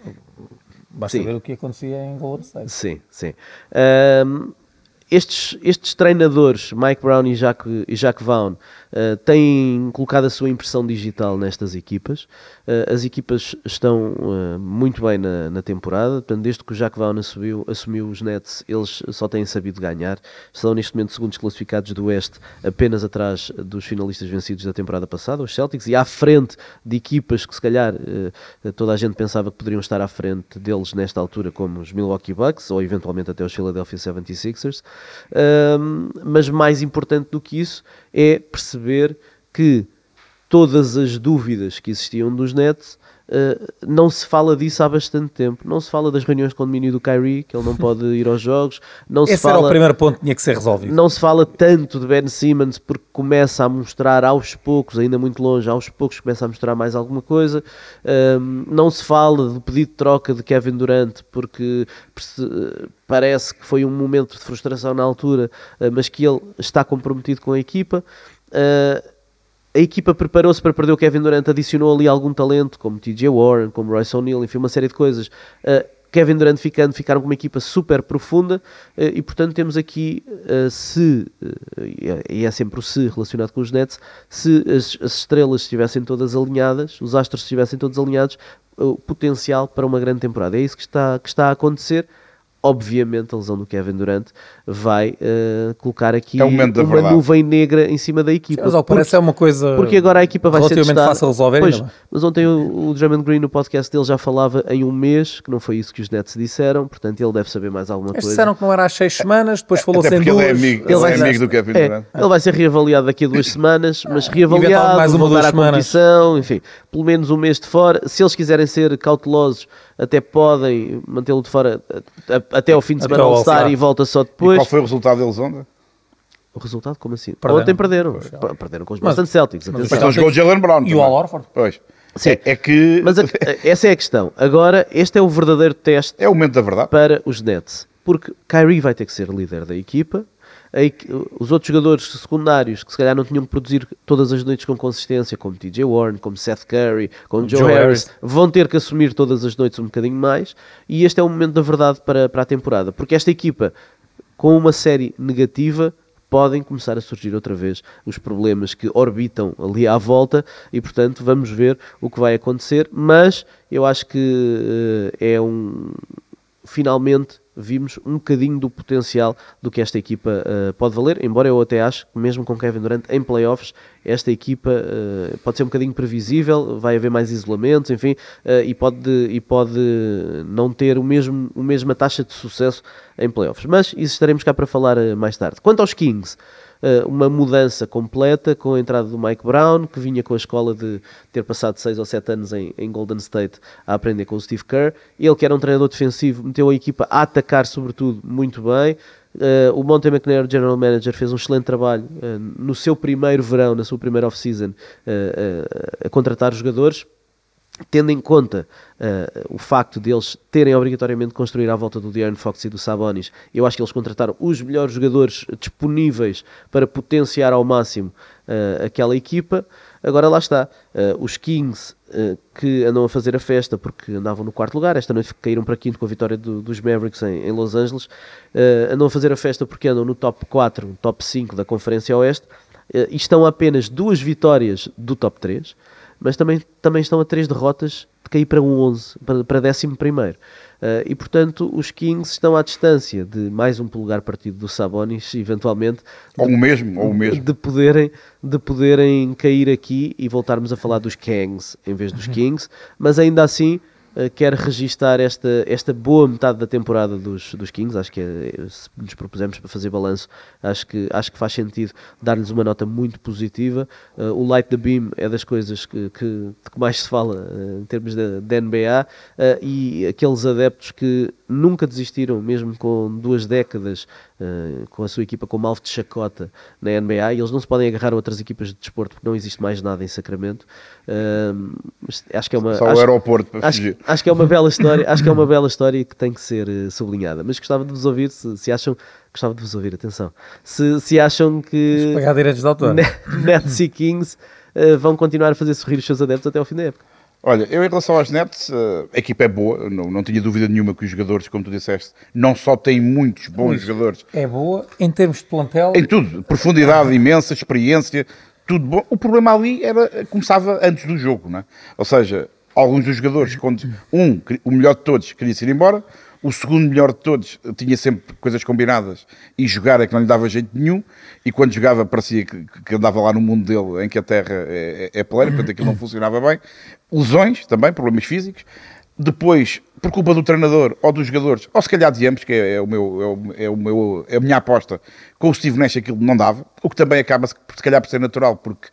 Basta sim. ver o que acontecia em Golden State.
Sim, sim. Um, estes, estes treinadores, Mike Brown e Jacques, e Jacques Vaughn, uh, têm colocado a sua impressão digital nestas equipas. Uh, as equipas estão uh, muito bem na, na, temporada, portanto, desde que o Jacques Vaughn assumiu, assumiu os Nets, eles só têm sabido ganhar. São neste momento segundos classificados do Oeste, apenas atrás dos finalistas vencidos da temporada passada, os Celtics, e à frente de equipas que se calhar toda a gente pensava que poderiam estar à frente deles nesta altura, como os Milwaukee Bucks ou eventualmente até os Philadelphia 76ers. Um, mas mais importante do que isso é perceber que todas as dúvidas que existiam dos Nets Uh, não se fala disso há bastante tempo. Não se fala das reuniões de condomínio do Kyrie, que ele não pode ir aos jogos. Não
Esse
se fala,
era o primeiro ponto que tinha que ser resolvido.
Não se fala tanto de Ben Simmons porque começa a mostrar aos poucos, ainda muito longe, aos poucos começa a mostrar mais alguma coisa. Uh, não se fala do pedido de troca de Kevin Durant porque parece que foi um momento de frustração na altura, uh, mas que ele está comprometido com a equipa. Uh, a equipa preparou-se para perder o Kevin Durant, adicionou ali algum talento, como TJ Warren, como Royce O'Neal, enfim, uma série de coisas. Uh, Kevin Durant ficando, ficaram com uma equipa super profunda uh, e, portanto, temos aqui, se, e é sempre o se relacionado com os Nets, se as, as, estrelas estivessem todas alinhadas, os astros estivessem todos alinhados, o potencial para uma grande temporada. É isso que está, que está a acontecer obviamente a lesão do Kevin Durant vai uh, colocar aqui
é
uma
verdade.
nuvem negra em cima da equipa.
Sim, mas ao parece é uma coisa
porque agora a equipa vai ser testada.
fácil resolver.
Pois, mas ontem o, o Drummond Green no podcast dele já falava em um mês, que não foi isso que os Nets disseram, portanto ele deve saber mais alguma
Eles
coisa.
disseram que não era às seis semanas, depois falou-se em
duas. Ele é amigo, ele, é amigo do Kevin é, Durant.
Ele vai ser reavaliado daqui a duas semanas, mas reavaliado, mais uma, voltar à competição, enfim, pelo menos um mês de fora. Se eles quiserem ser cautelosos, até podem mantê-lo de fora até ao fim de semana All-Star e volta só depois.
E qual foi o resultado deles ontem?
O resultado, como assim? Perderam. Ontem perderam. Pois. Perderam com os Boston Celtics.
Mas então jogou Jalen Brown.
E o Al Orford.
Pois. Sim. É, é que...
Mas a, essa é a questão. Agora, este é o verdadeiro teste
é o momento da verdade.
para os Nets. Porque Kyrie vai ter que ser líder da equipa os outros jogadores secundários que se calhar não tinham que produzir todas as noites com consistência, como TJ Warren, como Seth Curry, como Joe, Joe Harris, Harris, vão ter que assumir todas as noites um bocadinho mais. E este é o momento da verdade para, para a temporada, porque esta equipa, com uma série negativa, podem começar a surgir outra vez os problemas que orbitam ali à volta. E portanto vamos ver o que vai acontecer. Mas eu acho que uh, é um finalmente vimos um bocadinho do potencial do que esta equipa uh, pode valer, embora eu até acho que mesmo com Kevin Durant em playoffs, esta equipa uh, pode ser um bocadinho previsível, vai haver mais isolamentos, enfim, uh, e, pode, e pode não ter o mesmo, a mesma taxa de sucesso em playoffs. Mas isso estaremos cá para falar mais tarde. Quanto aos Kings, uma mudança completa com a entrada do Mike Brown, que vinha com a escola de ter passado 6 ou 7 anos em, em, Golden State a aprender com o Steve Kerr. Ele, que era um treinador defensivo, meteu a equipa a atacar, sobretudo, muito bem. Uh, o Monte McNair, General Manager, fez um excelente trabalho uh, no seu primeiro verão, na sua primeira off-season, uh, a contratar jogadores tendo em conta uh, o facto de eles terem obrigatoriamente de construir à volta do De'Aaron Fox e do Sabonis, eu acho que eles contrataram os melhores jogadores disponíveis para potenciar ao máximo uh, aquela equipa. Agora lá está, uh, os Kings que andam a fazer a festa porque andavam no quarto lugar, esta noite caíram para quinto com a vitória do, dos Mavericks em, em Los Angeles, andam a fazer a festa porque andam no top 4, top 5 da Conferência Oeste e estão apenas duas vitórias do top 3 mas também, também estão a três derrotas de cair para um 11, para, para décimo primeiro. Uh, e portanto, os Kings estão à distância de mais um polegar partido do Sabonis, eventualmente.
Ou o mesmo, ou o mesmo.
De poderem, de poderem cair aqui e voltarmos a falar dos Kangs em vez dos Kings, mas ainda assim uh, quero registar esta, esta boa metade da temporada dos, dos Kings. Acho que é, se nos propusemos para fazer balanço, acho que, acho que faz sentido dar-lhes uma nota muito positiva. Uh, o Light the Beam é das coisas que, que, que mais se fala uh, em termos de, de NBA e aqueles adeptos que nunca desistiram, mesmo com duas décadas, uh, com a sua equipa como alvo de chacota na NBA, e eles não se podem agarrar a outras equipas de desporto porque não existe mais nada em Sacramento. Uh, acho que é uma.
Só
acho,
o aeroporto para
acho,
fugir.
Acho que é uma bela história, acho que é uma bela história que tem que ser uh, sublinhada. Mas gostava de vos ouvir se, se acham. Gostava de vos ouvir, atenção. Se, se acham que.
Pagar direitos de autor.
Nets e Kings vão continuar a fazer sorrir os seus adeptos até ao fim da época.
Olha, eu em relação aos Nets, a equipa é boa, não, não tinha dúvida nenhuma que os jogadores, como tu disseste, não só têm muitos bons jogadores.
É boa em termos de plantel.
Em tudo, profundidade imensa, experiência, tudo bom. O problema ali era, começava antes do jogo, não é? Ou seja, alguns dos jogadores, quando um, o melhor de todos, queria ir embora, o segundo melhor de todos tinha sempre coisas combinadas e jogar é que não lhe dava jeito nenhum. E quando jogava, parecia que, que andava lá no mundo dele em que a terra é, é, é plana, portanto aquilo não funcionava bem. Lesões também, problemas físicos. Depois, por culpa do treinador ou dos jogadores, ou se calhar de ambos, que é, é, o meu, é, o, é, o meu, é a minha aposta, com o Steve Nash aquilo não dava, o que também acaba, se calhar, por ser natural, porque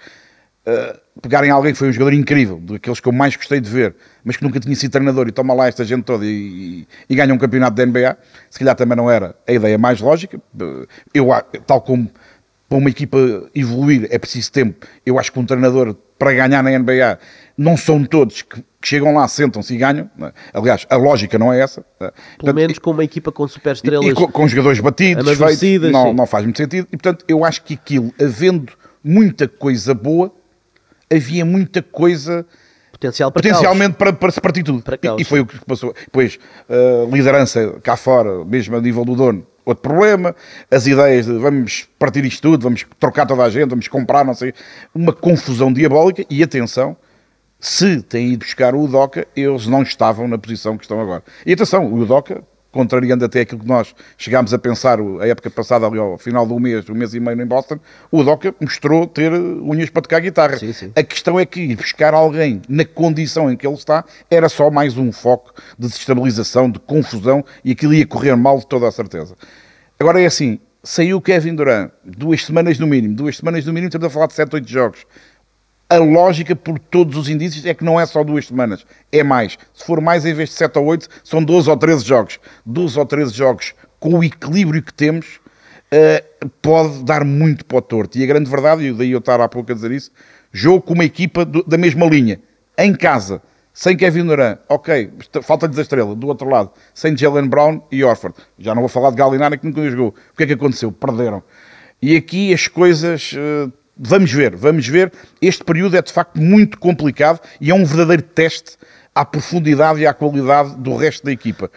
uh, pegarem alguém que foi um jogador incrível, daqueles que eu mais gostei de ver, mas que nunca tinha sido treinador e toma lá esta gente toda e, e, e ganha um campeonato da NBA, se calhar também não era a ideia mais lógica. Eu, tal como para uma equipa evoluir é preciso tempo, eu acho que um treinador para ganhar na NBA não são todos que, que chegam lá, sentam-se e ganham. É? Aliás, a lógica não é essa. É?
Pelo portanto, menos com uma equipa com super estrelas. E,
com, com, jogadores batidos, feitos, não, não faz muito sentido. E portanto, eu acho que aquilo, havendo muita coisa boa, havia muita coisa
Potencial para
potencialmente para, para se partir tudo. E, e, foi o que passou. Depois, uh, liderança cá fora, mesmo a nível do dono, outro problema. As ideias de vamos partir isto tudo, vamos trocar toda a gente, vamos comprar, não sei. Uma confusão diabólica. E atenção, se têm ido buscar o Udoca, eles não estavam na posição que estão agora. E atenção, o Udoca contrariando até aquilo que nós chegámos a pensar a época passada, ali ao final do mês, um mês e meio em Boston, o Doca mostrou ter unhas para tocar guitarra.
Sim, sim.
A questão é que ir buscar alguém na condição em que ele está era só mais um foco de desestabilização, de confusão e aquilo ia correr mal de toda a certeza. Agora é assim, saiu o Kevin Durant, duas semanas no mínimo, duas semanas no mínimo, estamos a falar de 7, 8 jogos a lógica, por todos os indícios, é que não é só duas semanas, é mais. Se for mais, em vez de 7 ou 8, são 12 ou 13 jogos. 12 ou 13 jogos com o equilíbrio que temos, uh, pode dar muito para o torto. E a grande verdade, e daí eu estar há pouco a dizer isso, jogo com uma equipa do, da mesma linha, em casa, sem Kevin Durant, ok, falta-lhes a estrela, do outro lado, sem Jalen Brown e Orford. Já não vou falar de Galinara que nunca jogou. O que é que aconteceu? Perderam. E aqui as coisas... Uh, Vamos ver, vamos ver. Este período é de facto muito complicado e é um verdadeiro teste à profundidade e à qualidade do resto da equipa.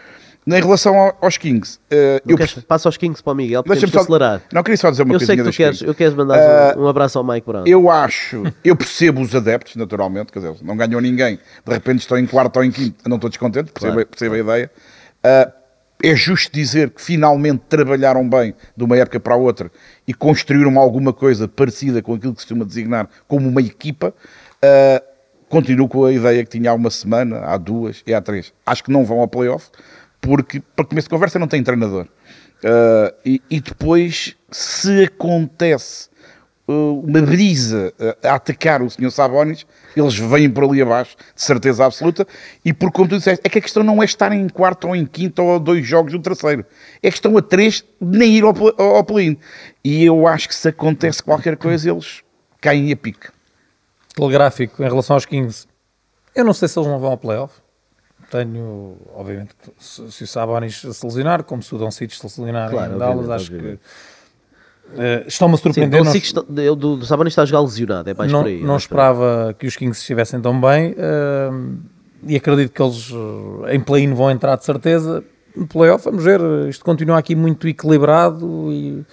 Em relação aos Kings, uh,
eu queres, passa aos Kings para o Miguel, deixa-me só, acelerar.
Não, queria só dizer uma
coisa. Eu sei que tu queres, eu queres mandar uh, um, abraço ao Mike Brown.
Eu acho, eu percebo os adeptos, naturalmente, quer dizer, não ganhou ninguém, de repente estão em quarto ou em quinto, não estou descontente, percebo, claro, percebo a ideia. Uh, é justo dizer que finalmente trabalharam bem de uma época para a outra e construíram alguma coisa parecida com aquilo que se costuma designar como uma equipa. Uh, continuo com a ideia que tinha há uma semana, há duas e há três. Acho que não vão ao playoff porque, para começo de conversa, não tem treinador. Uh, e, e, depois, se acontece uma brisa a atacar o Sr. Sabonis, eles vêm por ali abaixo, de certeza absoluta, e por como tu disseste, é que a questão não é estar em quarto ou em quinto ou dois jogos do terceiro, é que estão a três de nem ir ao, ao, ao play-in. E eu acho que se acontece qualquer coisa, eles caem a pique.
Telegráfico, em relação aos Kings, eu não sei se eles não vão ao playoff. Tenho, obviamente, se, se o Sabonis se lesionar, como se o Don Cic se lesionar claro, em Dallas, acho que Uh, Estão-me a surpreender.
Sim, não, do, do Sabonis está a jogar lesionado, é mais
não,
por aí.
Não esperava que os Kings estivessem tão bem uh, e acredito que eles em play-in vão entrar de certeza. No playoff, vamos ver, isto continua aqui muito equilibrado e,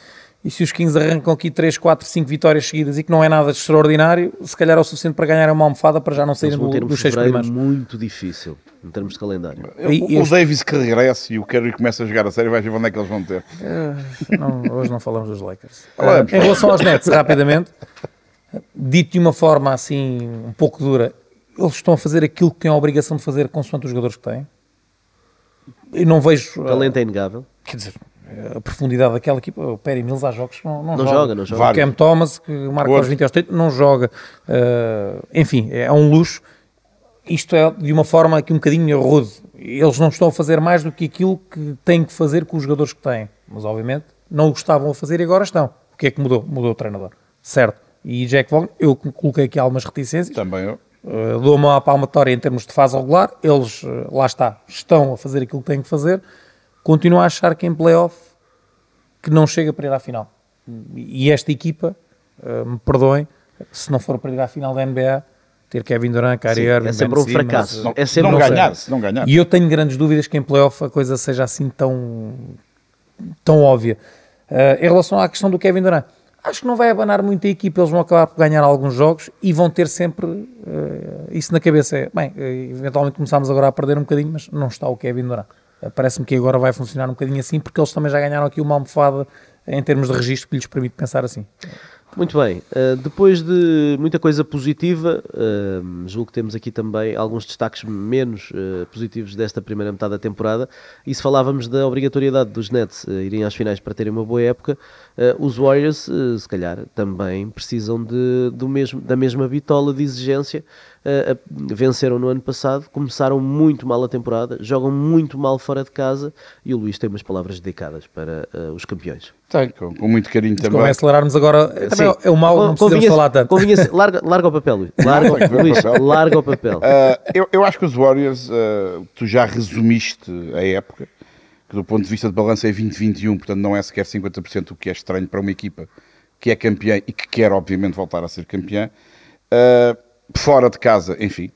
E se os Kings arrancam aqui 3, 4, 5 vitórias seguidas e que não é nada extraordinário, se calhar é o suficiente para ganhar uma almofada para já não saírem do,
um
dos seis primeiros.
muito difícil em termos de calendário.
E- e
o,
os-
Davis que regressa e o Curry começa a jogar a sério, vai ver onde é que eles vão ter.
Eh, não, hoje não falamos dos Lakers.
Falamos.
Em relação aos Nets, rapidamente, dito de uma forma assim um pouco dura, eles estão a fazer aquilo que têm a obrigação de fazer consoante os jogadores que têm. E não vejo.
O talento é inegável.
quer dizer, a profundidade daquela equipa, o Perry Mills há jogos que não, não,
Não joga, não joga.
O Cam Thomas, que marca aos
Outro.
20 aos 30, não joga. Eh, enfim, é um luxo. Isto é de uma forma aqui um bocadinho rude. Eles não estão a fazer mais do que aquilo que têm que fazer com os jogadores que têm. Mas, obviamente, não o estavam a fazer e agora estão. O que é que mudou? Mudou o treinador. Certo. E Jack Vaughn, eu coloquei aqui algumas reticências.
Também eu.
Uh, dou uma palmatória em termos de fase regular, eles, uh, lá está, estão a fazer aquilo que têm que fazer, continuo a achar que em playoff que não chega para ir à final. E esta equipa, uh, me perdoem, se não for para ir à final da NBA, ter Kevin Durant, Kyrie
Sim,
Irving,
é sempre um
Simmons,
fracasso.
Não,
É sempre
não
um
ganhar, não ganhar.
e eu tenho grandes dúvidas que em playoff a coisa seja assim tão, tão óbvia. Uh, em relação à questão do Kevin Durant, acho que não vai abanar muito a equipa, eles vão acabar por ganhar alguns jogos e vão ter sempre uh, isso na cabeça. É, Bem, eventualmente começámos agora a perder um bocadinho, mas não está o Kevin Durant. Uh, Parece-me que agora vai funcionar um bocadinho assim, porque eles também já ganharam aqui uma almofada em termos de registro que lhes permite pensar assim.
Muito bem, uh, depois de muita coisa positiva, uh, julgo que temos aqui também alguns destaques menos uh, positivos desta primeira metade da temporada. E se falávamos da obrigatoriedade dos Nets irem às finais para terem uma boa época, os Warriors, se calhar, também precisam de, do mesmo, da mesma bitola de exigência. Uh, venceram no ano passado, começaram muito mal a temporada, jogam muito mal fora de casa e o Luís tem umas palavras dedicadas para uh, os campeões.
Tem, com, com muito carinho também.
acelerarmos agora. Também
Sim.
é o mal, não precisamos falar tanto.
larga, larga o papel, Luís. Larga, Luís,
papel.
larga o papel.
Ah, eu, eu acho que os Warriors, tu já resumiste a época, que do ponto de vista de balanço é 2021, portanto não é sequer 50%, o que é estranho para uma equipa que é campeã e que quer, obviamente, voltar a ser campeã. Ah, fora de casa, enfim,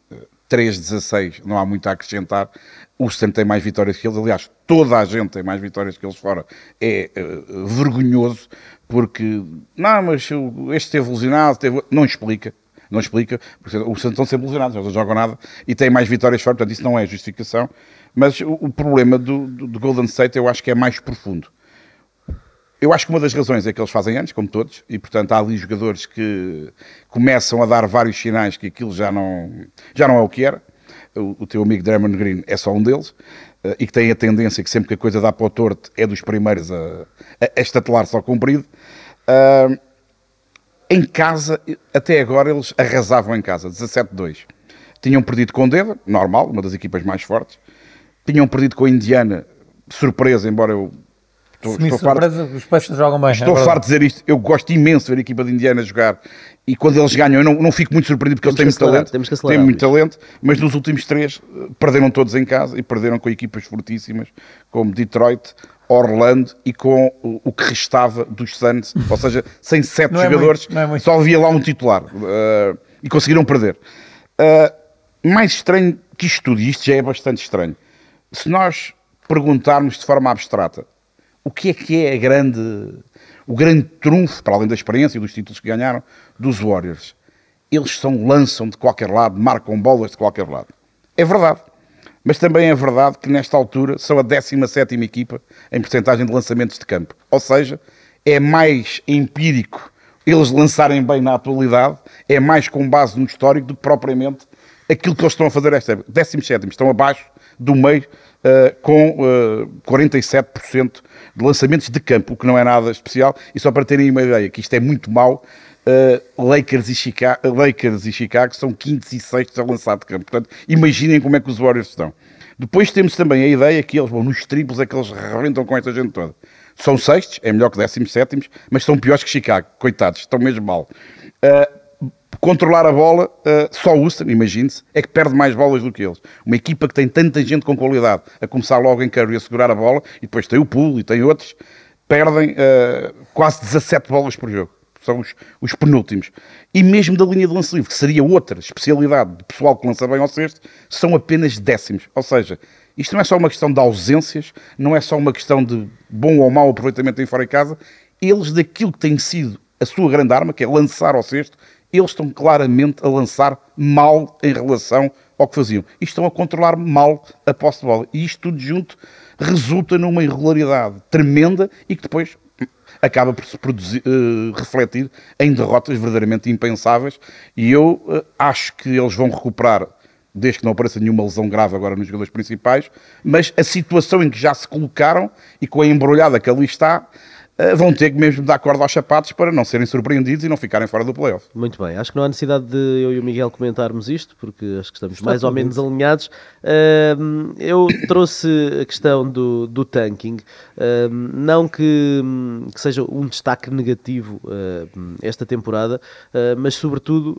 3-16, não há muito a acrescentar. O Houston tem mais vitórias que eles, aliás, toda a gente tem mais vitórias que eles fora. É ah, vergonhoso, porque, não, mas o- este teve lesionado, teve... não explica. Não explica, porque os Santos estão sempre lesionados, eles não jogam nada e têm mais vitórias fora, portanto isso não é justificação. Mas o, o problema do, do, do Golden State eu acho que é mais profundo. Eu acho que uma das razões é que eles fazem anos, como todos, e portanto há ali jogadores que começam a dar vários sinais que aquilo já não, já não é o que era. O, o teu amigo Draymond Green é só um deles, eh, e que tem a tendência que sempre que a coisa dá para o torto é dos primeiros a, a, a estatelar só comprido. Ah, em casa, até agora eles arrasavam em casa, 17-2. Tinham perdido com Denver, normal, uma das equipas mais fortes. Tinham perdido com a Indiana, surpresa, embora eu estou,
Se me
estou farto,
surpresa, os Peixes jogam bem. é
estou
verdade.
farto de dizer isto. Eu gosto imenso de ver a equipa de Indiana jogar e quando eles ganham eu não, não fico muito surpreendido porque
Temos
eles têm muito
acelerar,
talento.
temos que acelerar,
têm muito talento, mas nos últimos três eh, perderam todos em casa e perderam com equipas fortíssimas como Detroit, Orlando e com o, o que restava dos Suns, ou seja, sem sete
Não é
jogadores,
muito, é muito.
só havia lá um titular eh, e conseguiram perder. Eh, mais estranho que isto tudo, e isto já é bastante estranho, se nós perguntarmos de forma abstrata o que é que é grande, o grande trunfo, para além da experiência e dos títulos que ganharam, dos Warriors, eles são, lançam de qualquer lado, marcam bolas de qualquer lado. É verdade. Mas também é verdade que nesta altura são a 17ª equipa em porcentagem de lançamentos de campo. Ou seja, é mais empírico eles lançarem bem na atualidade, é mais com base no histórico do que propriamente aquilo que eles estão a fazer esta época. 17 estão abaixo do meio com uh, 47% de lançamentos de campo, o que não é nada especial. E só para terem uma ideia, que isto é muito mau, uh, Lakers, e Chicago, Lakers e Chicago são quintos e sextos a lançar de campo. Portanto, imaginem como é que os Warriors estão. Depois temos também a ideia que eles vão nos triplos, é que eles rebentam com esta gente toda. São sextos, é melhor que décimos sétimos, mas são piores que Chicago. Coitados, estão mesmo mal. Uh, controlar a bola, uh, só o Houston, imagine-se, é que perde mais bolas do que eles. Uma equipa que tem tanta gente com qualidade a começar logo em Curry a segurar a bola, e depois tem o Poole e tem outros, perdem uh, quase 17 bolas por jogo. São os, os, penúltimos. E mesmo da linha de lance livre, que seria outra especialidade de pessoal que lança bem ao sexto, são apenas décimos. Ou seja, isto não é só uma questão de ausências, não é só uma questão de bom ou mau aproveitamento em fora de casa, eles daquilo que tem sido a sua grande arma, que é lançar ao cesto, eles estão claramente a lançar mal em relação ao que faziam. E estão a controlar mal a posse de bola. E isto tudo junto resulta numa irregularidade tremenda e que depois acaba por se produzir, uh, refletir em derrotas verdadeiramente impensáveis. E eu uh, acho que eles vão recuperar, desde que não apareça nenhuma lesão grave agora nos jogadores principais, mas a situação em que já se colocaram e com a embrulhada que ali está, vão ter que mesmo dar corda aos sapatos para não serem surpreendidos e não ficarem fora do playoff.
Muito bem, acho que não há necessidade de eu e o Miguel comentarmos isto, porque acho que estamos Está mais ou menos alinhados. Uh, eu trouxe a questão do, do tanking, uh, não que, que, seja um destaque negativo esta temporada, mas sobretudo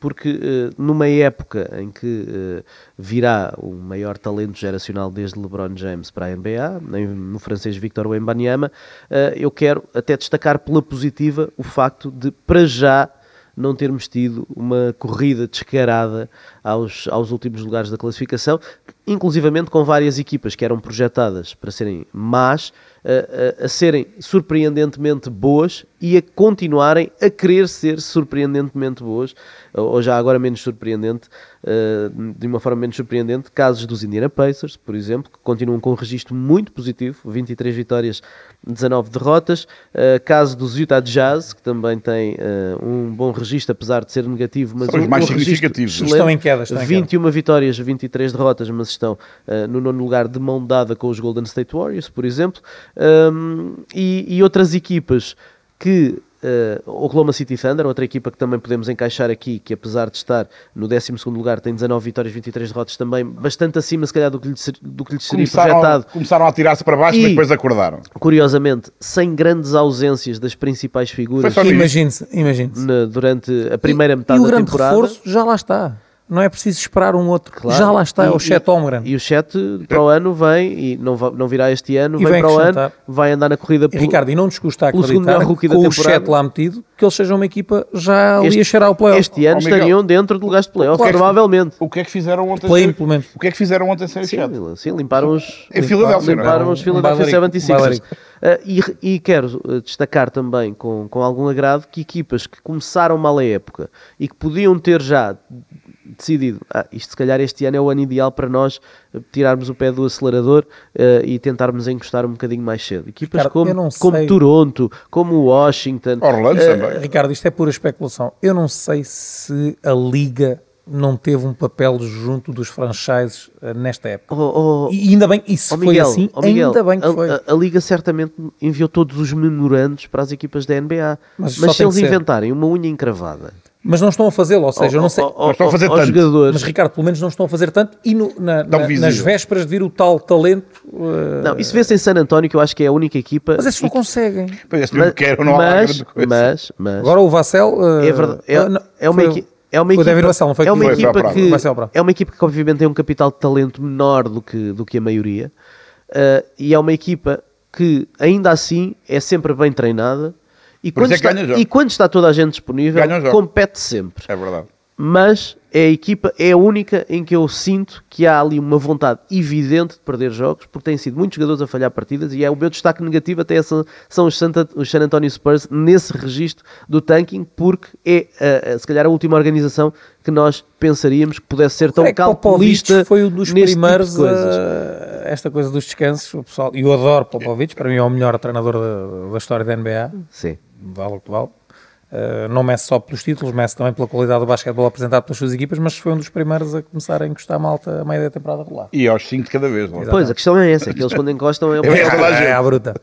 porque uh, numa época em que uh, virá o maior talento geracional desde LeBron James para a NBA, no francês Victor Wembanyama, uh, eu quero até destacar pela positiva o facto de, para já, não termos tido uma corrida descarada aos, aos últimos lugares da classificação, inclusivamente com várias equipas que eram projetadas para serem más, a, a, a serem surpreendentemente boas e a continuarem a querer ser surpreendentemente boas, ou já agora menos surpreendente, uh, de uma forma menos surpreendente, casos dos Indiana Pacers, por exemplo, que continuam com um registro muito positivo, 23 vitórias, 19 derrotas, uh, caso dos Utah Jazz, que também tem uh, um bom registro, apesar de ser negativo, mas
São
um,
os mais
um
significativos.
Estão em queda, estão
21 em vitórias, 23 derrotas, mas estão no nono lugar de mão dada com os Golden State Warriors, por exemplo, um, e, e outras equipas que uh, Oklahoma City Thunder, outra equipa que também podemos encaixar aqui, que apesar de estar no 12 lugar, tem 19 vitórias, 23 derrotas também, bastante acima se calhar do que lhes, do que lhes seria
começaram,
projetado.
Começaram a tirar-se para baixo, e, mas depois acordaram.
Curiosamente, sem grandes ausências das principais figuras.
Imagine-se, imagine
durante a primeira metade
e, e
da temporada.
o grande reforço já lá está não é preciso esperar um outro. Claro. Já lá está, e, é o Chet Holmgren.
E o Chet para o ano vem, e não, não virá este ano, vem, vem para o ano, vai andar na corrida
pelo, Ricardo, e não nos custa acreditar com o Chet lá metido, que eles sejam uma equipa já ali este, a cheirar o playoff.
Este ano oh, estariam dentro de lugares de playoff, claro. provavelmente.
O que é que fizeram ontem?
Play, ser,
o que é que fizeram ontem sem
sim, sim, limparam os...
Em Filadélfia,
Limparam os Philadelphia 76ers. Uh, e, e, quero eh, destacar também com, com algum agrado que equipas que começaram mal a época e que podiam ter já decidido, ah, isto se calhar este ano é o ano ideal para nós eh, tirarmos o pé do acelerador uh, e tentarmos encostar um bocadinho mais cedo. Equipas Ricardo, como, como Toronto, como Washington.
Orlando uh, também.
Ricardo, isto é pura especulação. Eu não sei se a Liga não teve um papel junto dos franchises nesta época.
Oh, oh,
e ainda bem, isso oh, foi assim, oh, Miguel, ainda bem que
a,
foi.
A, a, Liga certamente enviou todos os memorandos para as equipas da NBA, mas, mas se eles inventarem uma unha encravada
mas não estão a fazê-lo, ou seja, eu não sei.
Oh, estão a fazer tanto.
Jogadores.
Mas Ricardo, pelo menos não estão a fazer tanto e no, na, na, nas vésperas de vir o tal talento.
Uh... Não, isso vê-se em San António, que eu acho que é a única equipa.
Mas esses não conseguem.
Mas, mas, quero, não
mas, mas, mas,
Agora o Vassel. Uh,
é verdade. É, uh, é uma equipa. É uma equipa,
não foi
é uma equipa que, é uma equipa que obviamente tem um capital de talento menor do que, do que a maioria uh, e é uma equipa que ainda assim é sempre bem treinada e quando, é está, e quando está toda a gente disponível, compete sempre.
É verdade.
Mas é a equipa, é a única em que eu sinto que há ali uma vontade evidente de perder jogos, porque têm sido muitos jogadores a falhar partidas e é o meu destaque negativo até são, são os, Santa, os San Antonio Spurs nesse registro do tanking, porque é se calhar a última organização que nós pensaríamos que pudesse ser tão é calculista.
foi um dos primeiros tipo a, esta coisa dos descansos, o pessoal, e eu adoro Popovich, para mim é o melhor treinador da, da história da NBA.
Sim
vale o que vale. Uh, não mece só pelos títulos, mece também pela qualidade do basquetebol apresentado pelas suas equipas, mas foi um dos primeiros a começar a encostar a malta a meio da temporada regular.
E aos 5 de cada vez, não
é? Pois, a questão é essa, é que eles quando encostam é,
é, é, é a bruta.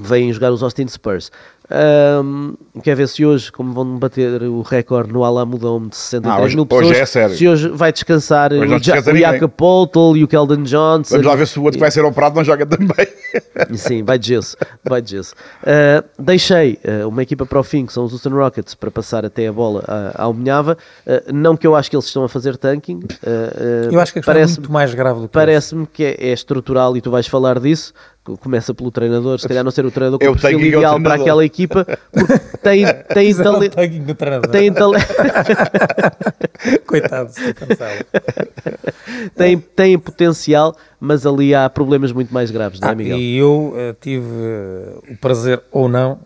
Vêm jogar os Austin Spurs. Um, quer ver se hoje, como vão bater o recorde no Alamo Dome de 63 ah, hoje, mil pessoas,
hoje é sério.
se hoje vai descansar hoje o, ja o e o Keldon Johnson.
Vamos lá ver se o outro vai ser operado não joga também.
Sim, vai de gesso. Vai de gesso. Uh, deixei uh, uma equipa para o fim, que são os Houston Rockets, para passar até a bola à Alminhava. Uh, não que eu acho que eles estão a fazer tanking.
eu acho que a parece é muito mais grave do que
Parece-me que é, é estrutural e tu vais falar disso começa pelo treinador, se calhar não ser o treinador com
É
o
o
perfil ideal para aquela equipa, porque tem, tem talento.
o tanking do treinador.
Tem, talento
Coitado,
tem, tem potencial, mas ali há problemas muito mais graves, não é,
Ah,
Miguel?
e eu eh, tive eh, o prazer, ou não,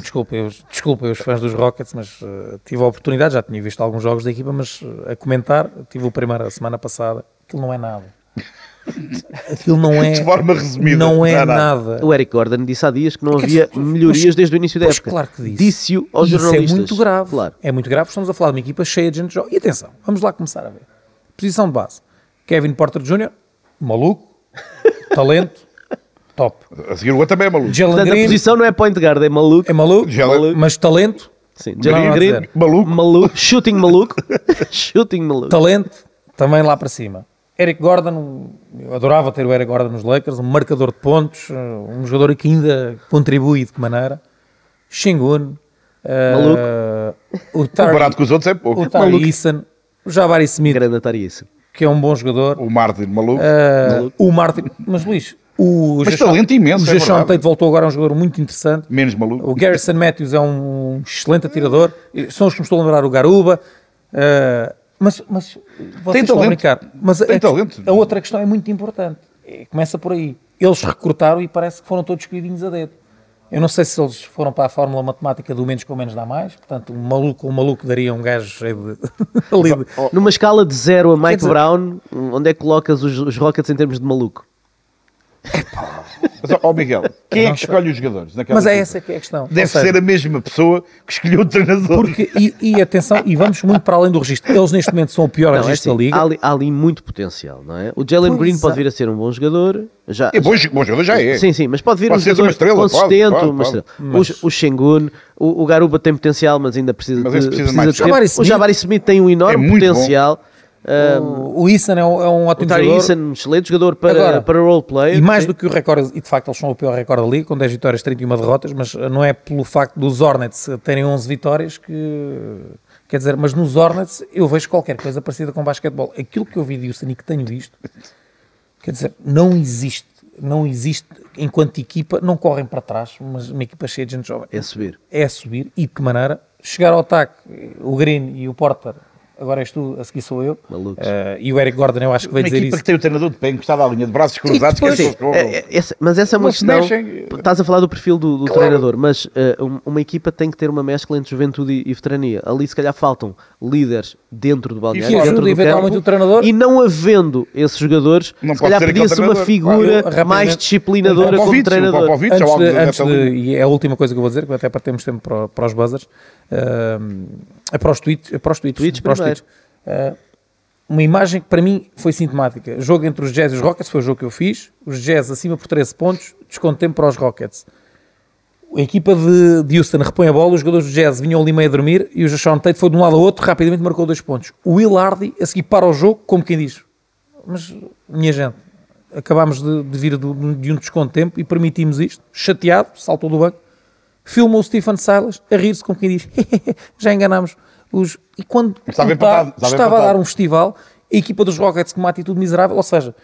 desculpem os, desculpem os fãs dos Rockets, mas eh, tive a oportunidade, já tinha visto alguns jogos da equipa, mas a comentar, tive o primeiro a semana passada, aquilo não é nada. Aquilo não é,
De forma resumida,
não é
nada.
nada.
O Eric Gordon disse há dias que não havia
as-
melhorias
mas-
desde o início da
Pois
época.
claro que disse.
Disse-o aos
Isso
jornalistas.
é muito grave.
Claro.
É muito grave, estamos a falar de uma equipa cheia de gente jovem. E atenção, vamos lá começar a ver. Posição de base. Kevin Porter Jr., maluco, talento, top.
A seguir o outro também é maluco.
Jalen
Portanto, a
Green
posição não é point guard, é maluco.
é maluco,
Jalen-
mas talento,
Sim, Jalen Green.
Maluco.
maluco. Shooting maluco. Shooting maluco.
talento, também lá para cima. Eric Gordon, eu adorava ter o Eric Gordon nos Lakers, um marcador de pontos, um jogador que ainda contribui de que maneira. Shingun, eh, o Tar-
Comparado com os outros é pouco.
o Tari Eason, o Jabari Smith,
Grande
que é um bom jogador,
O Martin maluco.
Uh, o Martin, mas Luís, o
Mas
Jason-
talento imenso,
o
é
Jason
verdade.
Tate voltou agora a um jogador muito interessante.
Menos maluco.
O Garrison Matthews é um excelente atirador. São os que me estou a lembrar, o Garuba. Uh, mas, mas vocês
Tem
estão a
talento.
brincar. Mas
Tem
a,
talento.
a outra questão é muito importante. É, Começa por aí. Eles recrutaram e parece que foram todos escolhidinhos a dedo. Eu não sei se eles foram para a fórmula matemática do menos com menos dá mais. Portanto, um maluco, um maluco daria um gajo cheio de...
Numa escala de 0 a Mike
dizer-
Brown, onde é que colocas os, os Rockets em termos de maluco?
Mas, ó Miguel, quem é que
sei.
escolhe os jogadores? naquela
Mas é essa que é a questão.
Deve
seja,
ser a mesma pessoa que escolheu o treinador.
Porque, e, e atenção, e vamos muito para além do registro. Eles neste momento são o pior
Não, é
registro
assim,
da liga.
há, ali, há ali muito potencial, não é? O Jalen Green
é.
pode vir a ser um bom jogador. Já,
É bom, bom jogador já é.
Sim, sim, mas pode vir
Pode
um
ser
jogador
uma estrela, pode,
consistente,
pode,
uma
pode.
estrela. O, o Shengun, o, o Garuba tem potencial, mas ainda precisa
Mas
de,
esse precisa de tempo.
O Jabari Smith tem um enorme
É muito bom.
Ah,
O, Eason é um, é um ótimo jogador.
Eason, um excelente jogador para,
Agora,
para roleplay.
E mais
sim.
do que o recorde, e de facto eles são o pior recorde da liga, com 10 vitórias, 31 derrotas, mas não é pelo facto dos Hornets terem 11 vitórias que. Quer dizer, mas nos Hornets eu vejo qualquer coisa parecida com basquetebol. Aquilo que eu vi de Houston e que tenho visto, quer dizer, não existe, não existe, enquanto equipa, não correm para trás, mas uma equipa cheia de gente jovem.
É subir.
é subir e de que maneira chegar ao ataque o Green e o Porter agora és tu, a seguir sou eu
Malucos.
Eh, e o Eric Gordon eu acho que
Uma
dizer
equipa
isso
que tem o treinador de pé encostado à linha de braços cruzados, que
depois-
pessoas
É, é, essa- mas essa é uma questão.
mexem.
Estás a falar do perfil do, do treinador, mas um- uma equipa tem que ter uma mescla entre juventude e, e veterania. Ali, se calhar, faltam líderes dentro do balneário,
que
dentro
ajude
do campo,
o treinador.
E não havendo esses jogadores,
Não
se calhar pedia-se uma figura
Claro, eu,
mais disciplinadora como
Popovich, o
treinador.
Popovich,
antes, de, antes e é a última coisa que eu vou dizer, que até para termos tempo para, para os buzzers, ehm, é para os tweets, é para os tweets,
Tweets
para os
primeiro.
tweets. Eh, uma imagem que para mim foi sintomática. Jogo entre os Jazz e os Rockets foi o jogo que eu fiz. Os Jazz acima por 13 pontos, desconto tempo para os Rockets. A equipa de, de Houston repõe a bola, os jogadores do Jazz vinham ali meio a dormir e o Jason Tate foi de um lado ao outro, rapidamente marcou dois pontos. O Will Hardy a seguir para o jogo, como quem diz, mas minha gente, acabámos de, de vir do- de um desconto tempo e permitimos isto, chateado, saltou do banco, filma o Stephen Silas a rir-se como quem diz, já enganámos os... E quando
Estava empatado, estava
estava a dar um festival, a equipa dos Rockets com uma atitude miserável, ou seja,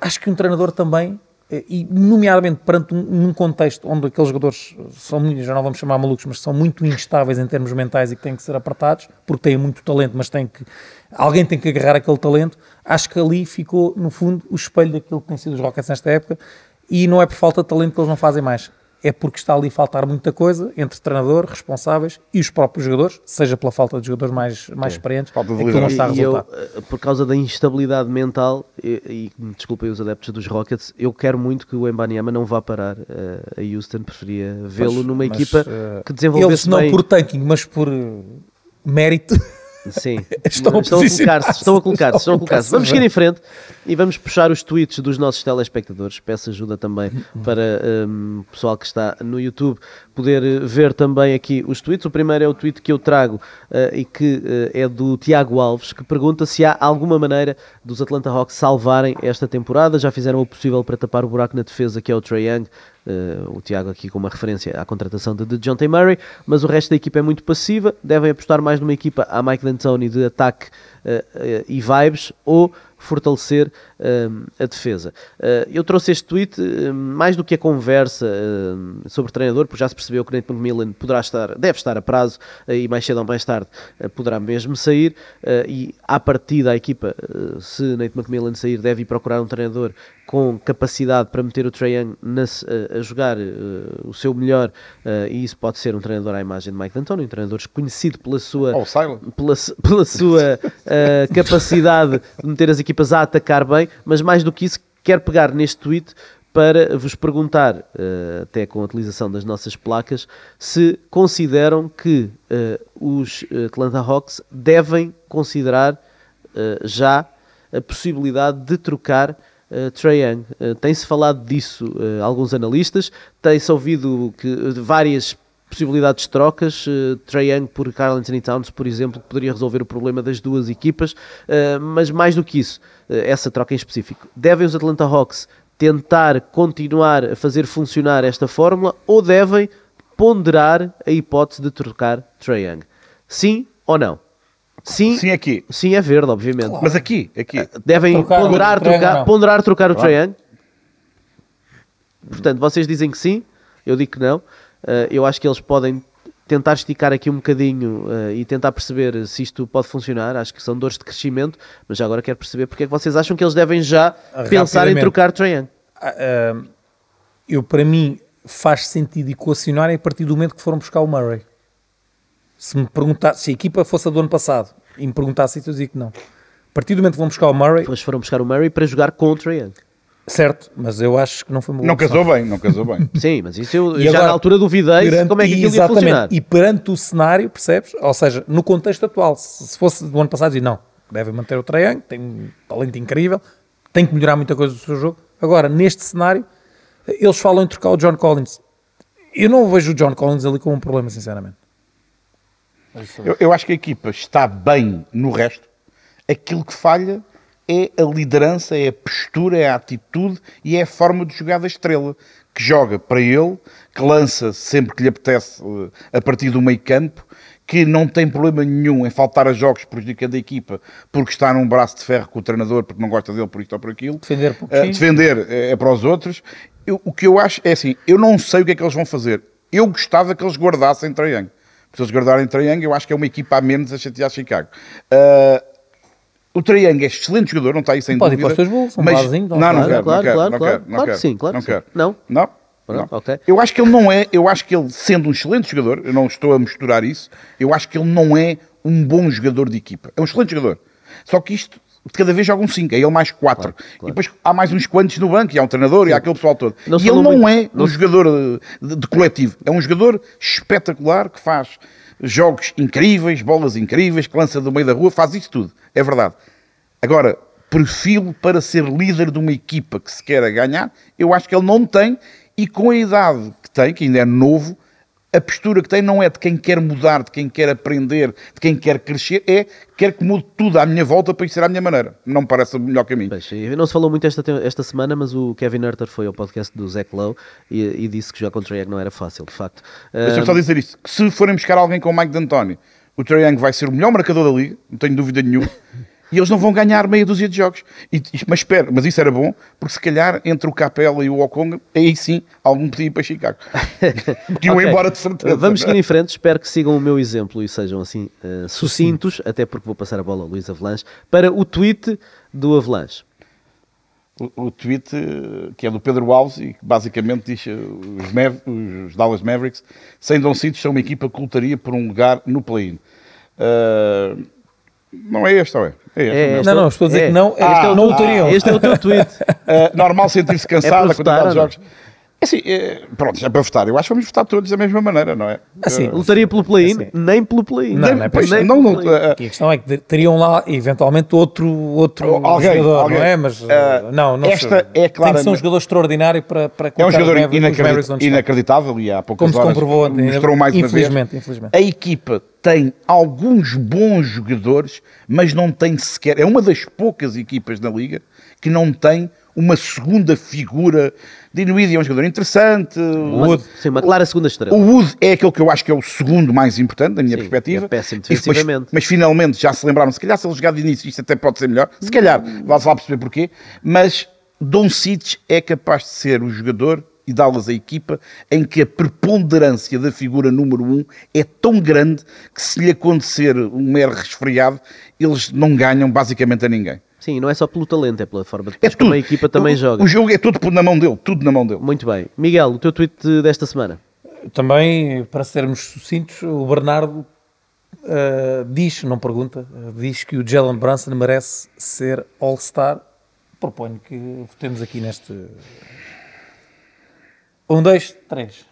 acho que um treinador também, eh, e nomeadamente perante um, num contexto onde aqueles jogadores são, muito- já não vamos chamar malucos, mas são muito instáveis em termos mentais e que têm que ser apertados, porque têm muito talento, mas têm que, alguém tem que agarrar aquele talento, acho que ali ficou, no fundo, o espelho daquilo que tem sido os Rockets nesta época, e não é por falta de talento que eles não fazem mais. É porque está ali a faltar muita coisa entre treinador, responsáveis e os próprios jogadores, seja pela falta de jogadores mais, mais experientes,
Falta de
é que não está a
E eu,
resultar.
eh, por causa da instabilidade mental, e, e desculpem os adeptos dos Rockets, eu quero muito que o Embanyama não vá parar eh, a Houston, preferia vê-lo numa
mas,
equipa
eh,
que desenvolvesse
Eles não
bem.
por tanking, mas por mérito.
Sim,
Estão a
colocar-se, estão a colocar-se, estão a colocar-se. Vamos seguir em frente e vamos puxar os tweets dos nossos telespectadores. Peço ajuda também para hum, o pessoal que está no YouTube poder eh, ver também aqui os tweets. O primeiro é o tweet que eu trago eh, e que eh, é do Tiago Alves, que pergunta se há alguma maneira dos Atlanta Hawks salvarem esta temporada. Já fizeram o possível para tapar o buraco na defesa que é o Trae Young. Uh, o Tiago aqui com uma referência à contratação de, de John T. Murray, mas o resto da equipa é muito passiva, devem apostar mais numa equipa a Mike D'Antoni de ataque uh, uh, e vibes, ou fortalecer uh, a defesa. Uh, eu trouxe este tweet uh, mais do que a conversa sobre o treinador, porque já se percebeu que Nate McMillan poderá estar, deve estar a prazo e mais cedo ou mais tarde poderá mesmo sair. e à partida, a equipa, se Nate McMillan sair, deve ir procurar um treinador com capacidade para meter o Trae Young a, a, jogar o seu melhor, e isso pode ser um treinador à imagem de Mike D'Antoni, um treinador conhecido pela sua,
oh,
pela, pela, sua capacidade de meter as equipas a atacar bem, mas mais do que isso, quer pegar neste tweet para vos perguntar, até com a utilização das nossas placas, se consideram que os Atlanta Hawks devem considerar já a possibilidade de trocar uh, Trae Young. Uh, Tem-se falado disso uh, alguns analistas, tem-se ouvido que, várias possibilidades de trocas, uh, Trae Young por Carl Anthony Towns, por exemplo, que poderia resolver o problema das duas equipas, uh, mas mais do que isso, uh, essa troca em específico, devem os Atlanta Hawks tentar continuar a fazer funcionar esta fórmula ou devem ponderar a hipótese de trocar Trae Young? Sim ou não? Sim,
sim aqui.
Sim, é verde, obviamente. Claro.
Mas aqui, aqui.
Devem trocar, ponderar, trocar, ponderar trocar o claro. Trae Young. Portanto, vocês dizem que sim, eu digo que não. Uh, eu acho que eles podem tentar esticar aqui um bocadinho uh, e tentar perceber se isto pode funcionar. Acho que são dores de crescimento, mas já agora quero perceber porque é que vocês acham que eles devem já pensar em trocar Trae. Uh,
eu, para mim, faz sentido equacionar a partir do momento que foram buscar o Murray. Se me perguntar, se a equipa fosse a do ano passado e me perguntasse eu dizia que não. A partir do momento que vão buscar o Murray.
Depois foram buscar o Murray para jogar contra Young.
Certo, mas eu acho que não foi uma
Não casou bem, não casou bem.
Sim, mas isso eu e já agora, na altura duvidei perante, como é que aquilo ia funcionar.
E perante o cenário, percebes? Ou seja, no contexto atual, se fosse do ano passado, dizia não, deve manter o Trae tem um talento incrível, tem que melhorar muita coisa do seu jogo. Agora, neste cenário, eles falam em trocar o John Collins. Eu não vejo o John Collins ali como um problema, sinceramente.
Eu, eu, acho que a equipa está bem no resto. Aquilo que falha é a liderança, é a postura, é a atitude e é a forma de jogar da estrela. Que joga para ele, que lança sempre que lhe apetece eh, a partir do meio campo, que não tem problema nenhum em faltar a jogos prejudicando a equipa porque está num braço de ferro com o treinador porque não gosta dele por isto ou por aquilo.
Defender,
uh, defender é, é para os outros. Eu, o que eu acho é assim, eu não sei o que é que eles vão fazer. Eu gostava que eles guardassem Trae se eles guardarem Trae Young, eu acho que é uma equipa a menos a chatear Chicago. Uh, o Young é excelente jogador, não está aí sem
Pode
dúvida.
Pode ir para os teus bolsos, um
mas, não, não,
não,
quero,
claro,
não quero,
claro,
não
claro,
quero, não
claro
quero,
sim, claro
não
quero.
Não?
Não?
Não.
Okay.
Eu acho que ele não é, eu acho que ele, sendo um excelente jogador, eu não estou a misturar isso, eu acho que ele não é um bom jogador de equipa. É um excelente jogador. Só que isto, de cada vez jogam 5, é ele mais 4. Claro, claro. E depois há mais uns quantos no banco, e há um treinador, Sim. e há aquele pessoal todo. Não e ele não muito... é um jogador de, de, de coletivo, é um jogador espetacular que faz jogos incríveis, bolas incríveis, que lança do meio da rua, faz isso tudo, é verdade. Agora, perfil para ser líder de uma equipa que se quer ganhar, eu acho que ele não tem, e com a idade que tem, que ainda é novo, a postura que tem não é de quem quer mudar, de quem quer aprender, de quem quer crescer, é quer que mude tudo à minha volta para isso ser à minha maneira. Não me parece o melhor caminho.
Pois, não se falou muito esta, esta semana, mas o Kevin Herter foi ao podcast do Zach Lowe e, e disse que jogar contra o Young não era fácil, de facto.
Deixa-me só dizer isto: se forem buscar alguém com o Mike D'Antoni, o Trae Young vai ser o melhor marcador da liga, não tenho dúvida nenhuma. e eles não vão ganhar meia dúzia de jogos. E, mas espera, mas isso era bom, porque se calhar entre o Capela e o Okong, aí sim, algum podia ir para Chicago. Podiam okay. embora de certeza.
Vamos seguir em frente, espero que sigam o meu exemplo e sejam assim uh, sucintos, até porque vou passar a bola ao Luís Avalanche, para o tweet do Avalanche.
O, o tweet que é do Pedro Alves e que basicamente diz eh, os, Mav os Dallas Mavericks sem Don Citos são uma equipa que lutaria por um lugar no play-in. Uh, não é este, ou é?
É, é não, não, estou a dizer é. que não. Ah, este é o, não
ah, teriam. Este é o teu tweet.
normal sentir-se cansado é a quantidade de jogos. É assim, é, pronto, é para votar. Eu acho que vamos votar todos da mesma maneira, não é?
Assim, uh, lutaria pelo play-in, assim. nem pelo play-in.
Não, nem, não, é pois, nem não, não, uh, a questão é que teriam lá, eventualmente, outro, outro alguém, jogador, alguém. não é? Mas uh, não, não
esta sei. é claro.
Tem que ser um jogador extraordinário para, para
É um jogador inacredit inacreditável e há poucas
Como
horas
se comprovou,
mostrou mais
uma vez.
Infelizmente. A equipa tem alguns bons jogadores, mas não tem sequer. É uma das poucas equipas na liga que não tem uma segunda figura. Dinwiddie é um jogador interessante.
Wood. Sim, uma clara segunda estrela.
O Wood é aquele que eu acho que é o segundo mais importante, da minha
Sim,
perspectiva.
é péssimo
mas,
defensivamente.
mas finalmente já se lembraram, se calhar se ele jogar de início isto até pode ser melhor. Se calhar, vai-se lá perceber porquê. Mas Doncic é capaz de ser o jogador e dá-las à equipa em que a preponderância da figura número um é tão grande que se lhe acontecer um mero resfriado, eles não ganham basicamente a ninguém.
Sim, não é só pelo talento, é pela forma de
É
como a equipa também
o,
joga.
O jogo é tudo na mão dele, tudo na mão dele.
Muito bem. Miguel, o teu tweet desta semana.
Também, para sermos sucintos, o Bernardo ah, diz, não pergunta, ah, diz que o Jalen Brunson merece ser All-Star. Proponho que votemos aqui neste. Um, dois, três.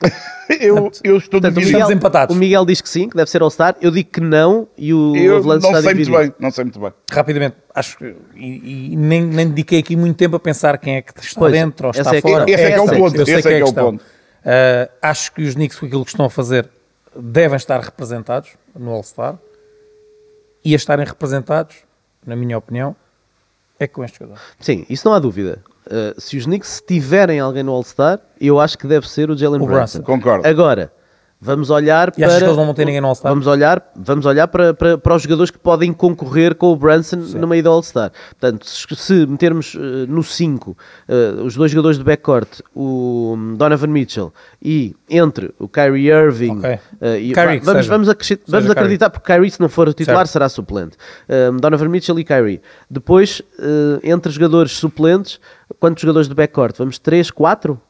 Eu, eu estou
Portanto, o
dividido.
Estamos empatados.
o Miguel diz que sim, que deve ser All-Star. Eu digo que não e o
Eu
Avalanche
não
está
sei muito
dividido.
bem, não sei muito bem.
Rapidamente, acho que. E, e nem, nem dediquei aqui muito tempo a pensar quem é que está
Pois,
dentro ou está
é que-
fora.
esse é que é o
Eu
ponto,
sei
esse é
a
que é o
questão.
ponto.
Ah, acho que os Knicks, com aquilo que estão a fazer, devem estar representados no All-Star. E a estarem representados, na minha opinião, é com este jogador.
Sim, isso não há dúvida. Uh, se os Knicks tiverem alguém no All-Star, eu acho que deve ser o Jalen Brunson.
Concordo.
Agora, vamos olhar
E
para...
achas que eles não vão ter ninguém no All-Star?
Vamos olhar, vamos olhar para, para, para os jogadores que podem concorrer com o Brunson no meio da All-Star. Portanto, se, metermos uh, no 5 uh, os dois jogadores de backcourt, o Donovan Mitchell e entre o Kyrie Irving
Ok.
uh, e
Kyrie,
vamos, vamos, vamos
Kyrie.
acreditar, porque Kyrie, se não for o titular,
Certo.
será suplente. Um, Donovan Mitchell e Kyrie. Depois, entre jogadores suplentes, quantos jogadores de backcourt? Vamos 3, 4?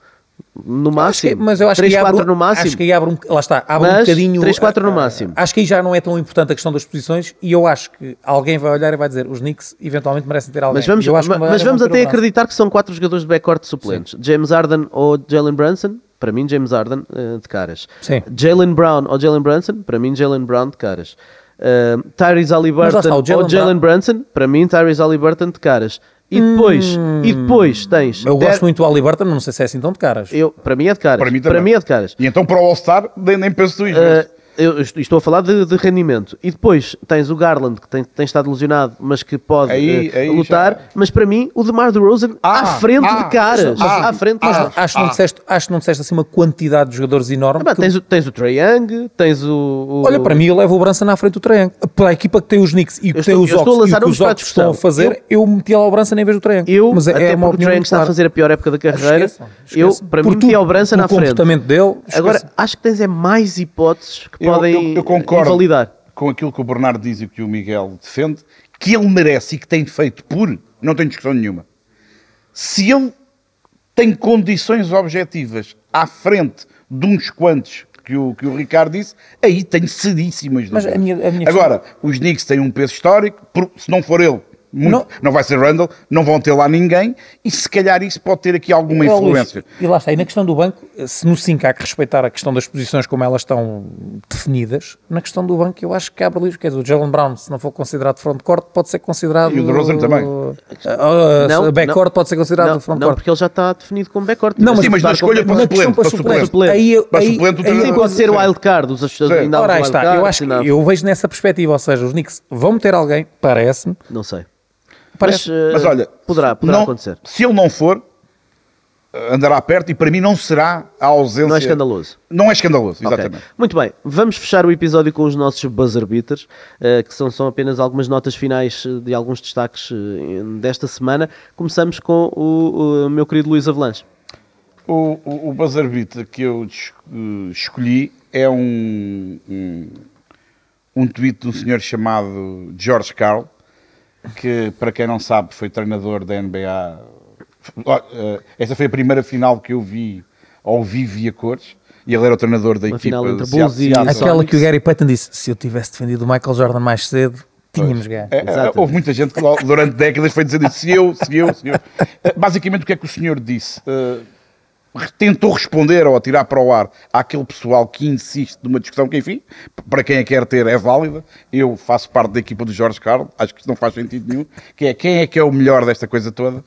No máximo?
que- mas eu acho
3,
que aí abre
4
um-
no máximo?
Acho que aí abre um, lá está, abre um
Mas
bocadinho.
3, 4 no
ah,
máximo.
Acho que aí já não é tão importante a questão das posições e eu acho que alguém vai olhar e vai dizer os Knicks eventualmente merecem ter alguém.
Mas vamos, mas vamos até acreditar que são quatro jogadores de backcourt suplentes. James Harden ou Jalen Brunson? Para mim, James Harden eh, de caras.
Sim.
Jalen Brown ou Jalen Brunson? Para mim, Jalen Brown de caras. Uh, Tyrese Halliburton
está,
ou Jalen Brunson? Para mim, Tyrese Halliburton de caras. E depois, e depois tens...
Hum. Eu
Der-
gosto muito do Aliberton, mas não sei se é assim tão de caras.
eu, para mim é de caras.
Para mim também.
é de caras.
E então para o All-Star, nem, nem penso duas
Uh,
vezes.
Eu est- estou a falar de, de rendimento. E depois tens o Garland, que tem, tem estado lesionado, mas que pode
Aí-
uh,
aí
lutar.
já-
Mas para mim, o DeMar DeRozan à
Ah,
frente
ah,
de caras.
ah,
à frente de
ah,
caras.
Acho que, não disseste, acho que não disseste assim uma quantidade de jogadores enorme.
Ah,
que-
tens, o, tens o Trae Young, tens o... o-
Olha, para mim, eu levo o Branson na frente do Triângulo. Para a equipa que tem os Knicks e que
Eu
tem
estou-
os
eu estou a
Ox e
lançar
que os Ox estão a fazer, eu, meti lá o Branson em vez do Triângulo.
Eu,
mas é,
até
é uma
porque o Trae Young está a fazer a pior época da carreira,
Esqueçam,
eu, para
Por
mim, metia
tudo,
o Branson
o
na frente.
comportamento dele,
Agora, acho que tens é mais hipóteses que
Eu,
podem
eu- eu concordo
invalidar.
com aquilo que o Bernardo diz e que o Miguel defende, que ele merece e que tem feito por, não tem discussão nenhuma. Se ele tem condições objetivas à frente de uns quantos que o, que o Ricardo disse, aí tenho seríssimas
Mas
dúvidas.
a minha- a minha
Agora, os Knicks têm um peso histórico, se não for ele, muito-
Não.
não. vai ser Randall, não vão ter lá ninguém, e se calhar isso pode ter aqui alguma
Ó, Luís,
influência.
e lá está, e na questão do banco, se no 5 há que respeitar a questão das posições como elas estão definidas, na questão do banco eu acho que abre livros, quer dizer, o Jalen Brown, se não for considerado frontcourt, pode ser considerado...
E o DeRozan também.
Uh, uh, backcourt pode ser considerado
não, não,
frontcourt.
porque ele já está definido como backcourt.
Não,
Sim, mas na escolha para suplente, para
suplente,
suplente.
Aí,
Para
aí,
suplente, o
aí,
Sim, pode ser o wildcard. Os ainda
Ora, aí está, eu acho eu vejo nessa perspectiva, ou seja, os Knicks vão meter alguém, parece-me,
Não sei.
Parece-
Mas, eh,
Mas olha,
poderá, poderá
não-
acontecer.
Se ele não for, andará perto e para mim não será a ausência.
Não é escandaloso.
Não é escandaloso, exatamente.
Muito bem, vamos fechar o episódio com os nossos buzzer beaters, eh, que são, são apenas algumas notas finais eh, de alguns destaques eh, desta semana. Começamos com o, o meu querido Luís Avalanche.
O, o, o buzzer beater que eu es- escolhi é um, um, um tweet de um senhor chamado George Carl, que, para quem não sabe, foi treinador da NBA. Eh, Esta foi a primeira final que eu vi ao vivo e a cores, e ele era o treinador da
Uma
equipa
final entre
de
Bulls e. Sonics.
aquela que o Gary Payton disse, se eu tivesse defendido o Michael Jordan mais cedo, tínhamos ganho.
É, é, houve muita gente que durante décadas foi dizendo isso, se eu, se eu, se eu. Eh, Basicamente, o que é que o senhor disse? Eh, tentou responder ou atirar para o ar àquele pessoal que insiste numa discussão que, enfim, para quem a quer ter é válida. Eu faço parte da equipa do Jorge Carlos, acho que isso não faz sentido nenhum, que é quem é que é o melhor desta coisa toda.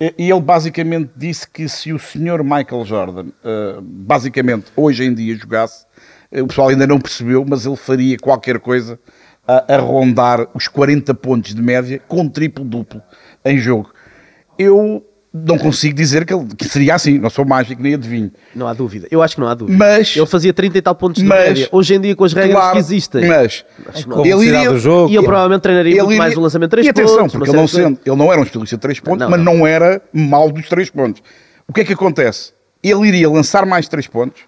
E ele basicamente disse que se o senhor Michael Jordan, eh, basicamente, hoje em dia jogasse, eh, o pessoal ainda não percebeu, mas ele faria qualquer coisa a, a rondar os 40 pontos de média com triplo-duplo em jogo. eu não consigo dizer que, ele, que seria assim. Não sou mágico nem adivinho.
Não há dúvida. Eu acho que não há dúvida.
Mas-
Ele fazia 30 e tal pontos de
Mas-
média. Hoje em dia, com as regras
Claro,
que existem,
Mas
Com
não.
Ele iria-
do jogo.
E ele provavelmente treinaria muito
iria-
mais o lançamento de 3
E atenção,
pontos.
porque ele não, sendo, ele não era um especialista de 3 pontos,
Não,
mas
não.
não era mal dos 3 pontos. O que é que acontece? Ele iria lançar mais 3 pontos,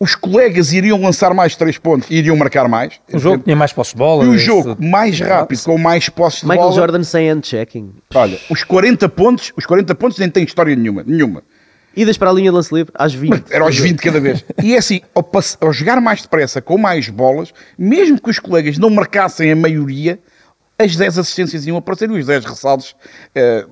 os colegas iriam lançar mais 3 pontos e iriam marcar mais.
O jogo tinha mais posse de bola.
E o
isso-
jogo mais rápido, com mais posses de
Michael
bola.
Jordan sem hand-checking.
Olha, os 40 pontos, os 40 pontos nem têm história nenhuma. nenhuma.
Idas para a linha de lance livre às 20.
Era aos 20 cada vez. E é assim, ao, ao jogar mais depressa, com mais bolas, mesmo que os colegas não marcassem a maioria, as 10 assistências iam aparecer e os 10 ressaltos, eh,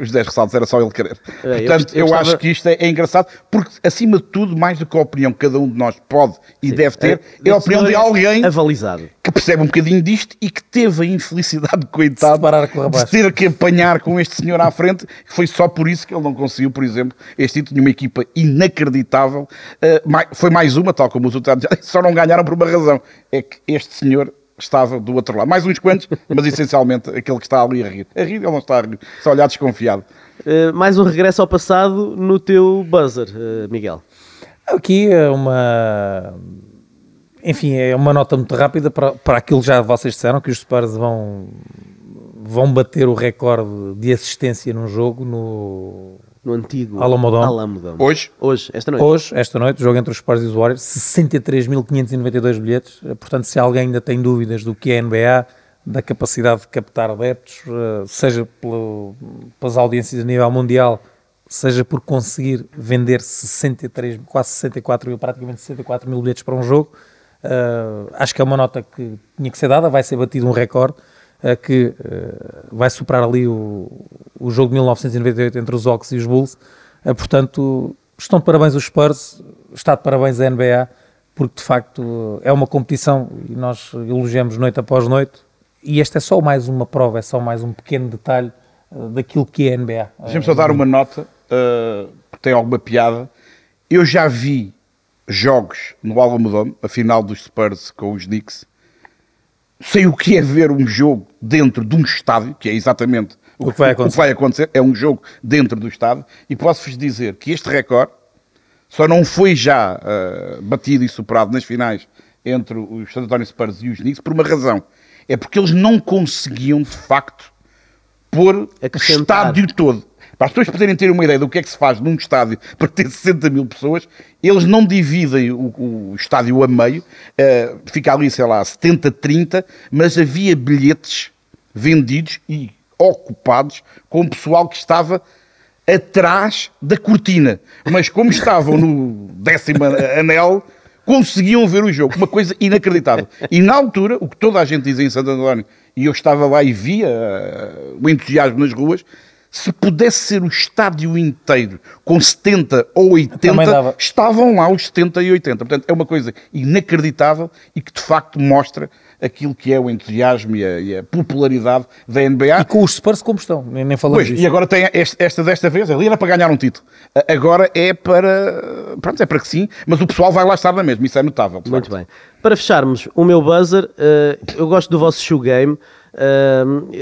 os 10 ressaltos era só ele querer.
É, eu
Portanto, eu,
eu gostava-
acho que isto é, é engraçado, porque acima de tudo, mais do que a opinião que cada um de nós pode e deve ter, é, a opinião de alguém
Avalizado.
que percebe um bocadinho disto e que teve a infelicidade, coitado,
rapaz.
de ter que apanhar com este senhor à frente. Foi só por isso que ele não conseguiu, por exemplo, este título de uma equipa inacreditável. Uh, foi mais uma, tal como os outros, já disse, só não ganharam por uma razão. É que este senhor estava do outro lado. Mais uns quantos, mas essencialmente aquele que está ali a rir. A rir, ele não está a rir, está a olhar desconfiado.
Uh, mais um regresso ao passado no teu buzzer, uh, Miguel.
Aqui é uma. Enfim, é uma nota muito rápida para, para aquilo que já vocês disseram, que os Spurs vão, vão bater o recorde de assistência num jogo no,
No antigo
Alamodome.
Alamodome.
Hoje,
Hoje, esta noite.
Hoje, esta noite, o jogo entre os Spurs e os Warriors, 63.592 bilhetes. Eh, Portanto, se alguém ainda tem dúvidas do que é a NBA, da capacidade de captar adeptos, eh, seja pelo- pelas audiências a nível mundial, seja por conseguir vender 63, quase 64 mil, praticamente 64 mil bilhetes para um jogo, eh, acho que é uma nota que tinha que ser dada, vai ser batido um recorde. Eh, que eh, vai superar ali o, o jogo de 1998 entre os Hawks e os Bulls. Eh, portanto, estão de parabéns os Spurs, está de parabéns a NBA, porque de facto é uma competição e nós elogiamos noite após noite. E esta é só mais uma prova, é só mais um pequeno detalhe eh, daquilo que é a NBA.
deixa-me só dar uma nota, uh, tem alguma piada. Eu já vi jogos no Alamodome, a final dos Spurs com os Knicks. Sei o que é ver um jogo dentro de um estádio, que é exatamente
O que vai acontecer.
vai acontecer. É um jogo dentro do estádio. E posso-vos dizer que este recorde só não foi já uh, batido e superado nas finais entre os San Antonio Spurs e os Knicks por uma razão. É porque eles não conseguiam, de facto, pôr o estádio todo. Para as pessoas poderem ter uma ideia do que é que se faz num estádio para ter 60 mil pessoas, eles não dividem o, o estádio a meio, eh, fica ali, sei lá, 70-30, mas havia bilhetes vendidos e ocupados com o pessoal que estava atrás da cortina. Mas como estavam no décimo anel, conseguiam ver o jogo. Uma coisa inacreditável. E na altura, o que toda a gente dizia em Santo António, e eu estava lá e via eh, o entusiasmo nas ruas, se pudesse ser o estádio inteiro com 70 ou 80,
dava.
estavam lá os 70 e 80. Portanto, é uma coisa inacreditável e que de facto mostra aquilo que é o entusiasmo e a, e a popularidade da NBA.
E com os Spurs como estão, nem, nem falamos
Pois,
disso.
e agora tem esta, esta desta vez, ali era para ganhar um título. Agora é para. Pronto, é para que sim, mas o pessoal vai lá estar na mesma, isso é notável.
Muito
facto.
bem. Para fecharmos o meu buzzer, eh, eu gosto do vosso shoe game.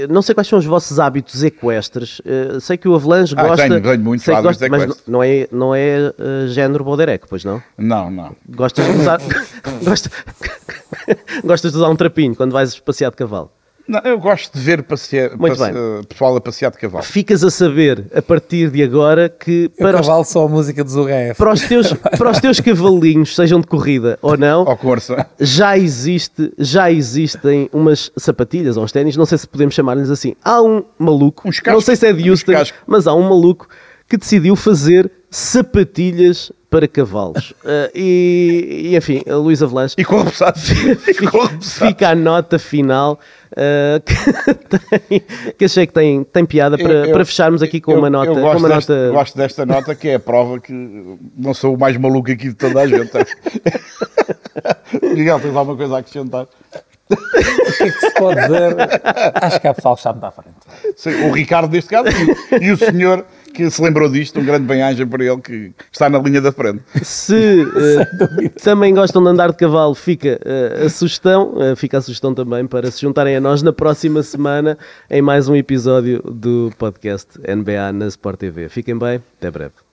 Não sei quais são os vossos hábitos equestres. Eh, sei que o Avalanche
Ah,
gosta.
tenho, tenho muitos hábitos
gosta, mas
equestres.
não é, não é eh, género Bodereco, pois não?
Não, não.
Gostas de usar. Gosta- Gostas de usar um trapinho quando vais passear de cavalo.
Não, eu gosto de ver passear,
Muito
passe-
bem.
eh, pessoal a passear de cavalo.
Ficas a saber a partir de agora que
Eu
para os,
cavalo só a música dos UHF.
para, os teus, para os teus cavalinhos, sejam de corrida ou não,
Ao corsa.
já existe, já existem umas sapatilhas ou uns ténis, não sei se podemos chamar-lhes assim. Há um maluco,
Uns
não
cascos,
sei se é de Houston,
cascos.
mas há um maluco que decidiu fazer sapatilhas para cavalos. Ah, e, e, enfim, a Luísa Velanche
E com. E
fica a nota final ah, que, tem- que achei que tem, tem piada para,
Eu- eu-
para fecharmos aqui com
eu-
uma nota.
Eu
com
gosto,
uma
desta,
nota
gosto desta nota que é a prova que não sou o mais maluco aqui de toda a gente. Miguel, tens alguma coisa a acrescentar?
O que é que se pode dizer? Acho que há pessoal que está muito à frente.
Sim, o Ricardo, neste caso, e, e o senhor que se lembrou disto, um grande bem-aja para ele que está na linha da frente.
Se uh, também gostam de andar de cavalo, fica uh, a sugestão, uh, fica a sugestão também para se juntarem a nós na próxima semana em mais um episódio do podcast NBA na Sport TV. Fiquem bem, até breve.